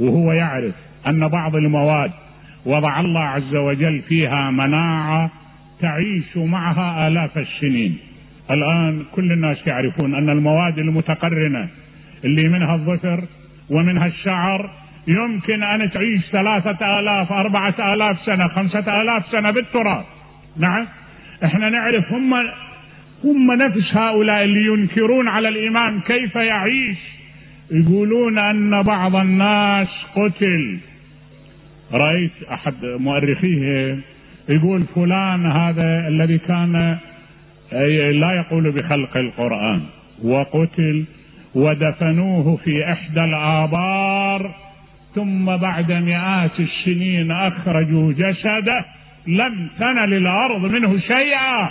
Speaker 1: وهو يعرف أن بعض المواد وضع الله عز وجل فيها مناعة تعيش معها آلاف السنين. الآن كل الناس يعرفون أن المواد المتقرنة اللي منها الظفر ومنها الشعر يمكن أن تعيش ثلاثة آلاف أربعة آلاف سنة خمسة آلاف سنة بالتراب. نعم؟ إحنا نعرف هم هم نفس هؤلاء اللي ينكرون على الإمام كيف يعيش. يقولون أن بعض الناس قتل. رأيت أحد مؤرخيه يقول فلان هذا الذي كان لا يقول بخلق القرآن. وقتل ودفنوه في إحدى الآبار ثم بعد مئات السنين أخرجوا جسده لم تنل الأرض منه شيئا.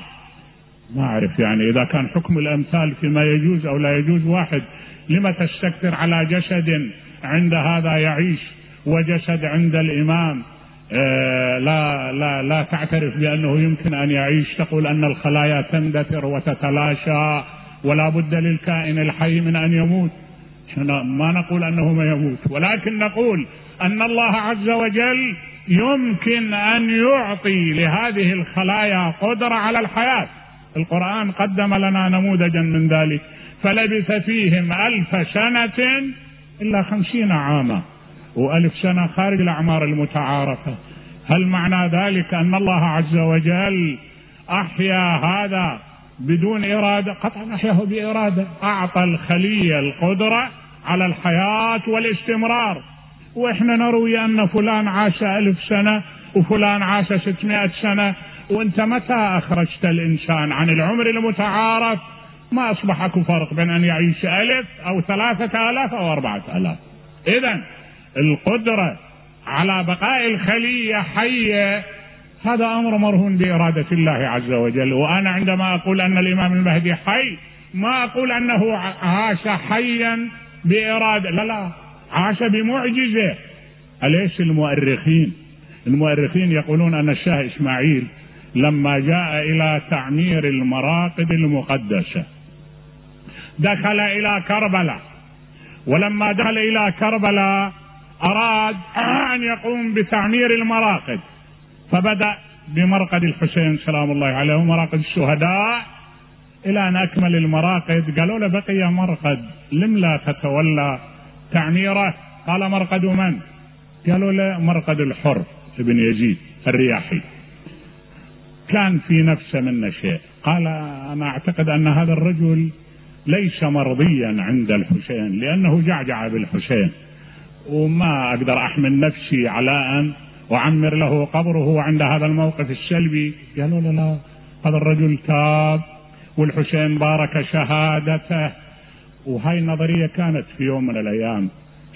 Speaker 1: ما أعرف يعني إذا كان حكم الأمثال فيما يجوز أو لا يجوز واحد لما تستكثر على جسد عند هذا يعيش وجسد عند الإمام. لا لا لا تعترف بأنه يمكن أن يعيش تقول أن الخلايا تندثر وتتلاشى ولا بد للكائن الحي من أن يموت. ما نقول أنه ما يموت ولكن نقول أن الله عز وجل يمكن أن يعطي لهذه الخلايا قدرة على الحياة. القرآن قدم لنا نموذجا من ذلك. فلبث فيهم ألف سنة إلا خمسين عاما. وألف سنة خارج الأعمار المتعارفة. هل معنى ذلك أن الله عز وجل أحيا هذا بدون إرادة؟ قطعا أحياه بإرادة. أعطى الخلية القدرة على الحياة والاستمرار. وإحنا نروي أن فلان عاش ألف سنة وفلان عاش ستمائة سنة. وأنت متى أخرجت الإنسان عن العمر المتعارف؟ ما أصبح أكو فرق بين أن يعيش ألف أو ثلاثة آلاف أو أربعة آلاف. إذا القدرة على بقاء الخلية حية هذا أمر مرهون بإرادة الله عز وجل. وأنا عندما أقول أن الإمام المهدي حي ما أقول أنه عاش حيا بإرادة لا لا عاش بمعجزة. أليس المؤرخين؟ المؤرخين يقولون أن الشاه إسماعيل لما جاء إلى تعمير المراقد المقدسة دخل إلى كربلاء. ولما دخل إلى كربلاء أراد أن يقوم بتعمير المراقد. فبدأ بمرقد الحسين سلام الله عليه ومراقد الشهداء إلى أن أكمل المراقد. قالوا له بقي مرقد لم لا تتولى تعميره؟ قال مرقد من؟ قالوا له مرقد الحر ابن يزيد الرياحي. كان في نفسه منه شيء. قال أنا أعتقد أن هذا الرجل ليس مرضيا عند الحسين لأنه جعجع بالحسين. وما أقدر أحمل نفسي على أن أعمر له قبره عند هذا الموقف السلبي. قالوا له لا هذا الرجل تاب والحسين بارك شهادته. وهاي النظرية كانت في يوم من الأيام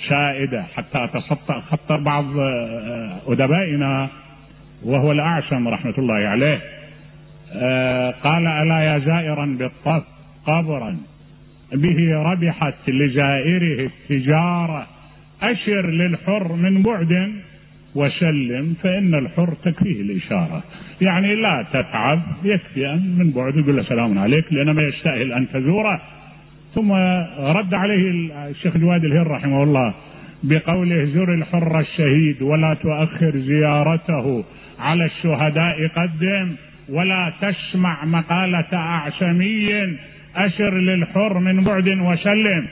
Speaker 1: سائده حتى تخطى خطر بعض آه، أدبائنا وهو الأعشم رحمة الله عليه. آه، قال ألا يا زائرا بالطف قبرا؟ به ربحت لزائره التجارة. أشر للحر من بعد وسلم فإن الحر تكفيه الإشارة. يعني لا تتعب يكفي أن من بعد يقول له سلام عليك لأنه ما يستاهل أن تزوره. ثم رد عليه الشيخ جواد الهر رحمه الله بقوله زر الحر الشهيد ولا تؤخر زيارته على الشهداء قدم ولا تسمع مقالة أعشمي أشر للحر من بعد وسلم.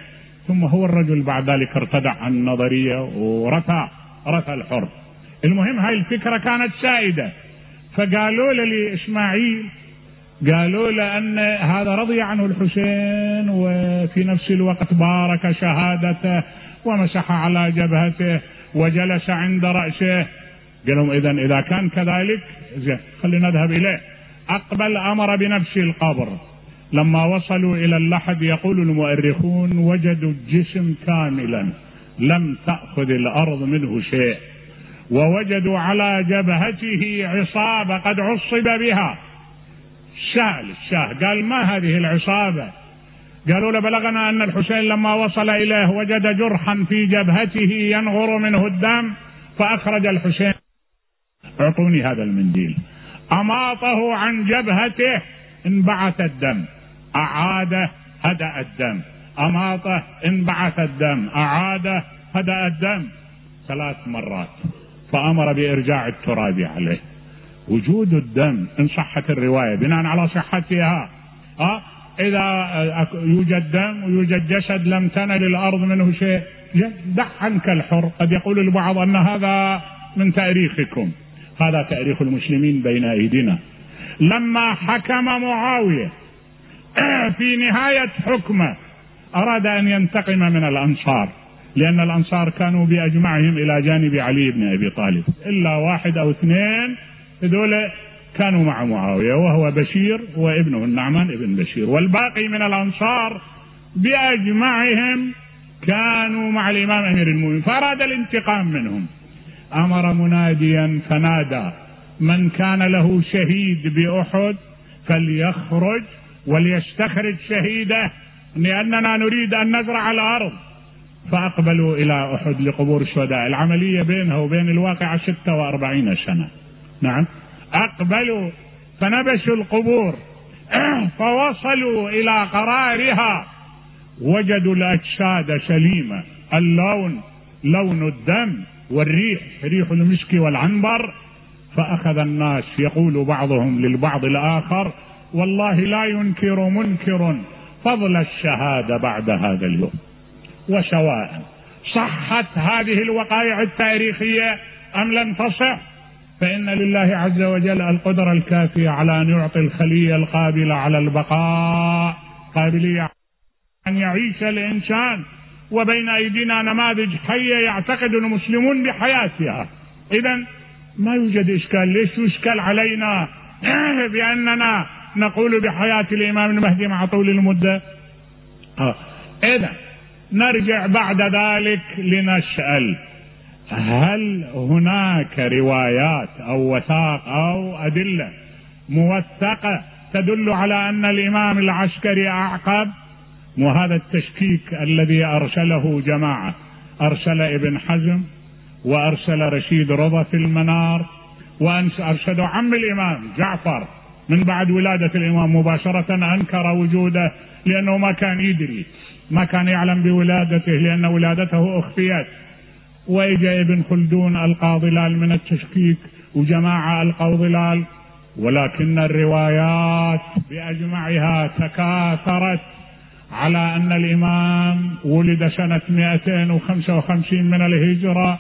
Speaker 1: ثم هو الرجل بعد ذلك ارتدع عن النظرية ورثى رثى الحر المهم هاي الفكرة كانت سائدة. فقالوا لي إسماعيل قالوا له أن هذا رضي عنه الحسين وفي نفس الوقت بارك شهادته ومسح على جبهته وجلس عند رأسه. قال لهم إذا إذا كان كذلك زين خلينا نذهب إليه. أقبل أمر بنفس القبر. لما وصلوا إلى اللحد يقول المؤرخون وجدوا الجسم كاملا لم تأخذ الأرض منه شيء. ووجدوا على جبهته عصابة قد عصب بها. شال الشاه قال ما هذه العصابة؟ قالوا له بلغنا أن الحسين لما وصل إليه وجد جرحا في جبهته ينغر منه الدم فأخرج الحسين. أعطوني هذا المنديل. أماطه عن جبهته انبعث الدم. أعاده هدأ الدم. أماطه انبعث الدم. أعاده هدأ الدم. ثلاث مرات. فأمر بإرجاع التراب عليه. وجود الدم إن صحت الرواية بناء على صحتها. أه؟ إذا يوجد دم ويوجد جسد لم تنل الأرض منه شيء دع عنك الحر. قد يقول البعض أن هذا من تأريخكم. هذا تأريخ المسلمين بين أيدينا. لما حكم معاوية في نهاية حكمه. أراد أن ينتقم من الأنصار لأن الأنصار كانوا بأجمعهم إلى جانب علي بن أبي طالب. إلا واحد أو اثنين هذول كانوا مع معاوية وهو بشير وابنه النعمان ابن بشير. والباقي من الأنصار بأجمعهم كانوا مع الإمام أمير المؤمنين. فأراد الانتقام منهم. أمر مناديا فنادى. من كان له شهيد بأحد فليخرج وليستخرج شهيده لأننا نريد أن نزرع الأرض. فأقبلوا إلى أحد لقبور الشهداء. العملية بينها وبين الواقعة 46 سنة. نعم. أقبلوا فنبشوا القبور. فوصلوا إلى قرارها. وجدوا الأجساد سليمة اللون لون الدم والريح ريح المسك والعنبر. فأخذ الناس يقول بعضهم للبعض الآخر والله لا ينكر منكر فضل الشهادة بعد هذا اليوم. وسواء صحت هذه الوقائع التاريخية أم لم تصح فإن لله عز وجل القدرة الكافية على أن يعطي الخلية القابلة على البقاء قابلية أن يعيش الإنسان. وبين أيدينا نماذج حية يعتقد المسلمون بحياتها. إذا ما يوجد إشكال ليش إشكال علينا؟ بأننا نقول بحياة الإمام المهدي مع طول المدة آه. إذا نرجع بعد ذلك لنسأل هل هناك روايات أو وثاق أو أدلة موثقة تدل على أن الإمام العسكري أعقب وهذا التشكيك الذي أرسله جماعة أرسل ابن حزم وأرسل رشيد رضا في المنار وارشدوا عم الإمام جعفر من بعد ولادة الإمام مباشرة أنكر وجوده لأنه ما كان يدري ما كان يعلم بولادته لأن ولادته أخفيت. وإجا ابن خلدون القى ظلال من التشكيك وجماعة القوا ظلال ولكن الروايات بأجمعها تكاثرت على أن الإمام ولد سنة 255 من الهجرة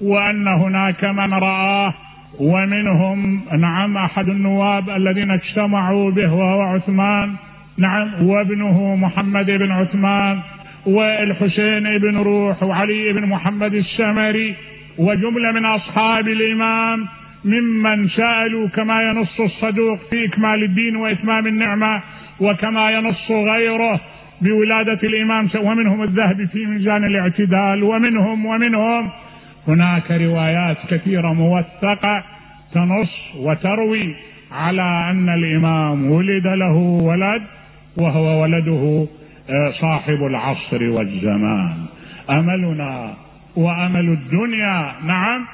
Speaker 1: وأن هناك من رآه ومنهم نعم أحد النواب الذين اجتمعوا به وهو عثمان نعم وابنه محمد بن عثمان والحسين بن روح وعلي بن محمد السمري وجملة من أصحاب الإمام ممن سألوا كما ينص الصدوق في إكمال الدين وإتمام النعمة وكما ينص غيره بولادة الإمام ومنهم الذهبي في ميزان الاعتدال ومنهم ومنهم هناك روايات كثيرة موثقة تنص وتروي على أن الإمام ولد له ولد وهو ولده صاحب العصر والزمان. أملنا وأمل الدنيا نعم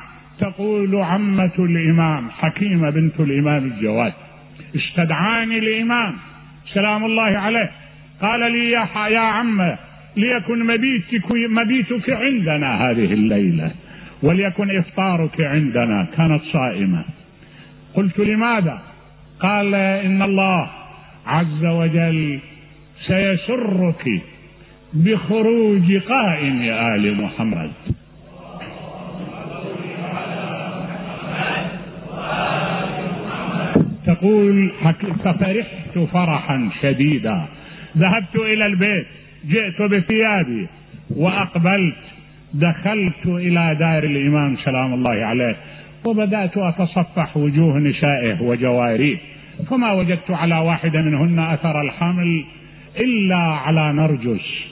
Speaker 1: تقول عمة الإمام حكيمة بنت الإمام الجواد. استدعاني الإمام سلام الله عليه. قال لي يا, يا عمة ليكن مبيتك مبيتك عندنا هذه الليلة. وليكن إفطارك عندنا كانت صائمة. قلت لماذا؟ قال إن الله عز وجل سيسرك بخروج قائم آل محمد. تقول ففرحت فرحا شديدا. ذهبت إلى البيت جئت بثيابي وأقبلت دخلت إلى دار الإمام سلام الله عليه وبدأت أتصفح وجوه نسائه وجواريه فما وجدت على واحدة منهن أثر الحمل إلا على نرجس.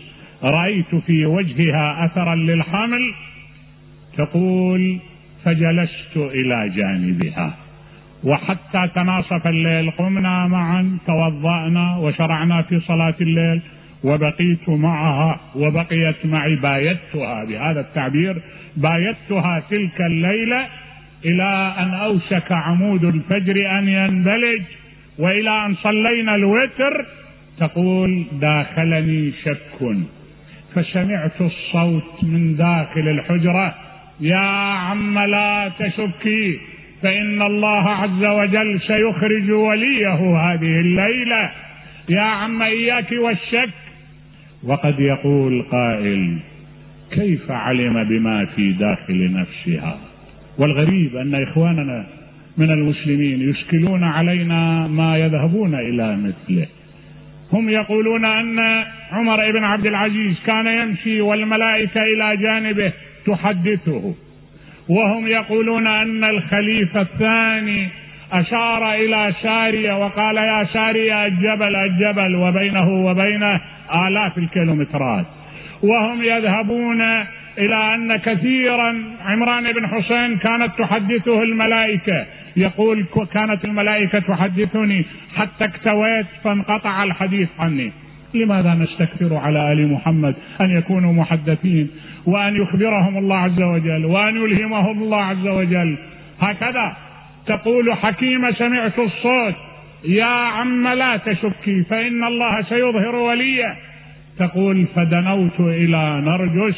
Speaker 1: رأيت في وجهها أثرا للحمل تقول فجلست إلى جانبها. وحتى تناصف الليل قمنا معا توضأنا وشرعنا في صلاة الليل وبقيت معها وبقيت معي بايتها بهذا التعبير بايتها تلك الليلة إلى أن أوشك عمود الفجر أن ينبلج وإلى أن صلينا الوتر تقول داخلني شك. فسمعت الصوت من داخل الحجرة يا عم لا تشكي فإن الله عز وجل سيخرج وليه هذه الليلة. يا عم إياك والشك. وقد يقول قائل كيف علم بما في داخل نفسها؟ والغريب أن إخواننا من المسلمين يشكلون علينا ما يذهبون إلى مثله. هم يقولون أن عمر بن عبد العزيز كان يمشي والملائكة إلى جانبه تحدثه. وهم يقولون أن الخليفة الثاني أشار إلى ساريه وقال يا ساريه الجبل الجبل وبينه وبينه آلاف الكيلومترات. وهم يذهبون إلى أن كثيرا عمران بن حسين كانت تحدثه الملائكة. يقول كانت الملائكة تحدثني حتى اكتويت فانقطع الحديث عني. لماذا نستكثر على آل محمد أن يكونوا محدثين وأن يخبرهم الله عز وجل وأن يلهمهم الله عز وجل؟ هكذا. تقول حكيمه سمعت الصوت. يا عم لا تشكي فإن الله سيظهر وليه تقول فدنوت إلى نرجس.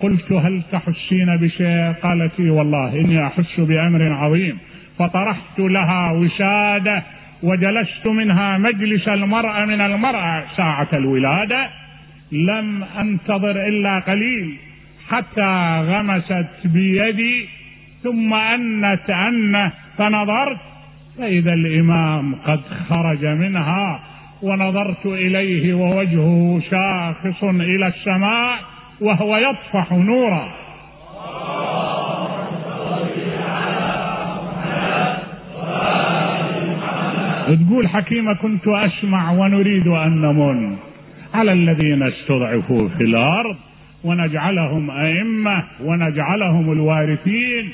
Speaker 1: قلت هل تحسين بشيء؟ قالت والله إني أحس بأمر عظيم. فطرحت لها وسادة وجلست منها مجلس المرأة من المرأة ساعة الولادة. لم أنتظر إلا قليل حتى غمست بيدي. ثم انت انه فنظرت فإذا الإمام قد خرج منها ونظرت إليه ووجهه شاخص إلى السماء وهو يطفح نورا. تقول حكيمة كنت أسمع ونريد أن نمن على الذين استضعفوا في الأرض ونجعلهم أئمة ونجعلهم الوارثين.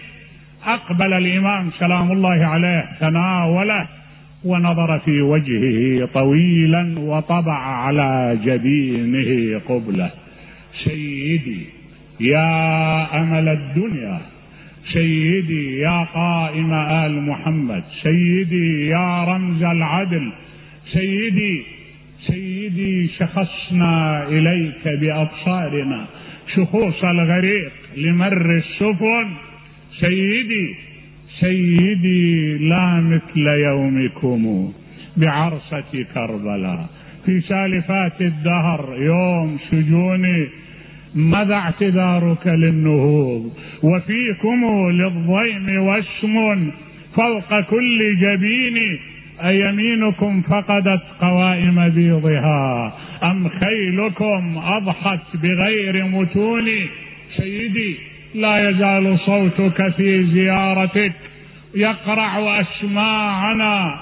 Speaker 1: أقبل الإمام سلام الله عليه تناوله ونظر في وجهه طويلا وطبع على جبينه قبله. سيدي يا أمل الدنيا سيدي يا قائم آل محمد سيدي يا رمز العدل سيدي سيدي شخصنا إليك بأبصارنا شخوص الغريق لمر السفن. سيدي سيدي لا مثل يومكم بعرصة كربلاء. في سالفات الدهر يوم سجوني ماذا اعتذارك للنهوض؟ وفيكم للضيم وشم فوق كل جبين أيمينكم فقدت قوائم بيضها؟ أم خيلكم أضحت بغير متون؟ سيدي لا يزال صوتك في زيارتك. يقرع أسماعنا.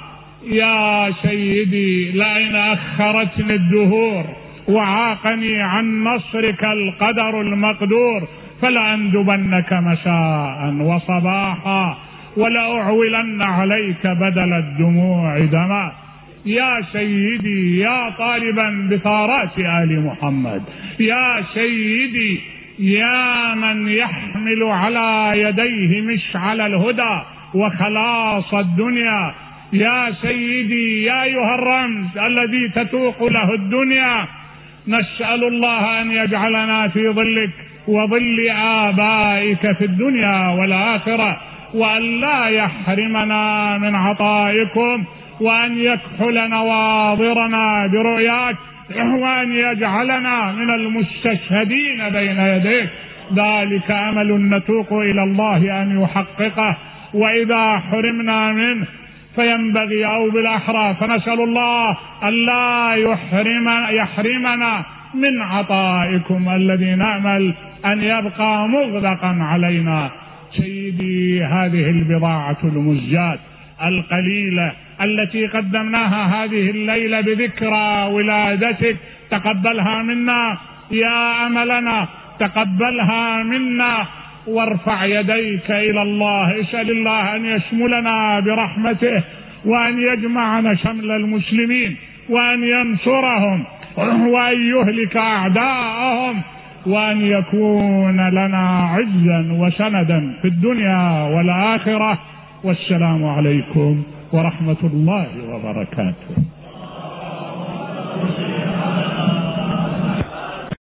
Speaker 1: يا سيدي لئن أخرتني الدهور وعاقني عن نصرك القدر المقدور فلأندبنك مساء وصباحا ولأعولن عليك بدل الدموع دما. يا سيدي يا طالبا بثارات آل محمد. يا سيدي يا من يحمل على يديه مشعل الهدى وخلاص الدنيا. يا سيدي يا أيها الرمز الذي تتوق له الدنيا نسأل الله أن يجعلنا في ظلك وظل آبائك في الدنيا والآخرة وأن لا يحرمنا من عطائكم وأن يكحل نواظرنا برؤياك وأن يجعلنا من المستشهدين بين يديك. ذلك أمل نتوق إلى الله أن يحققه. وإذا حرمنا منه فينبغي أو بالأحرى فنسأل الله أن لا يحرم يحرمنا من عطائكم الذي نأمل أن يبقى مغلقا علينا. سيدي هذه البضاعة المزجات القليلة التي قدمناها هذه الليلة بذكرى ولادتك. تقبلها منا. يا أملنا تقبلها منا. وارفع يديك إلى الله. اسال الله أن يشملنا برحمته وأن يجمعنا شمل المسلمين وأن ينصرهم وأن يهلك أعداءهم وأن يكون لنا عزا وسندا في الدنيا والآخرة. والسلام عليكم. ورحمة الله وبركاته.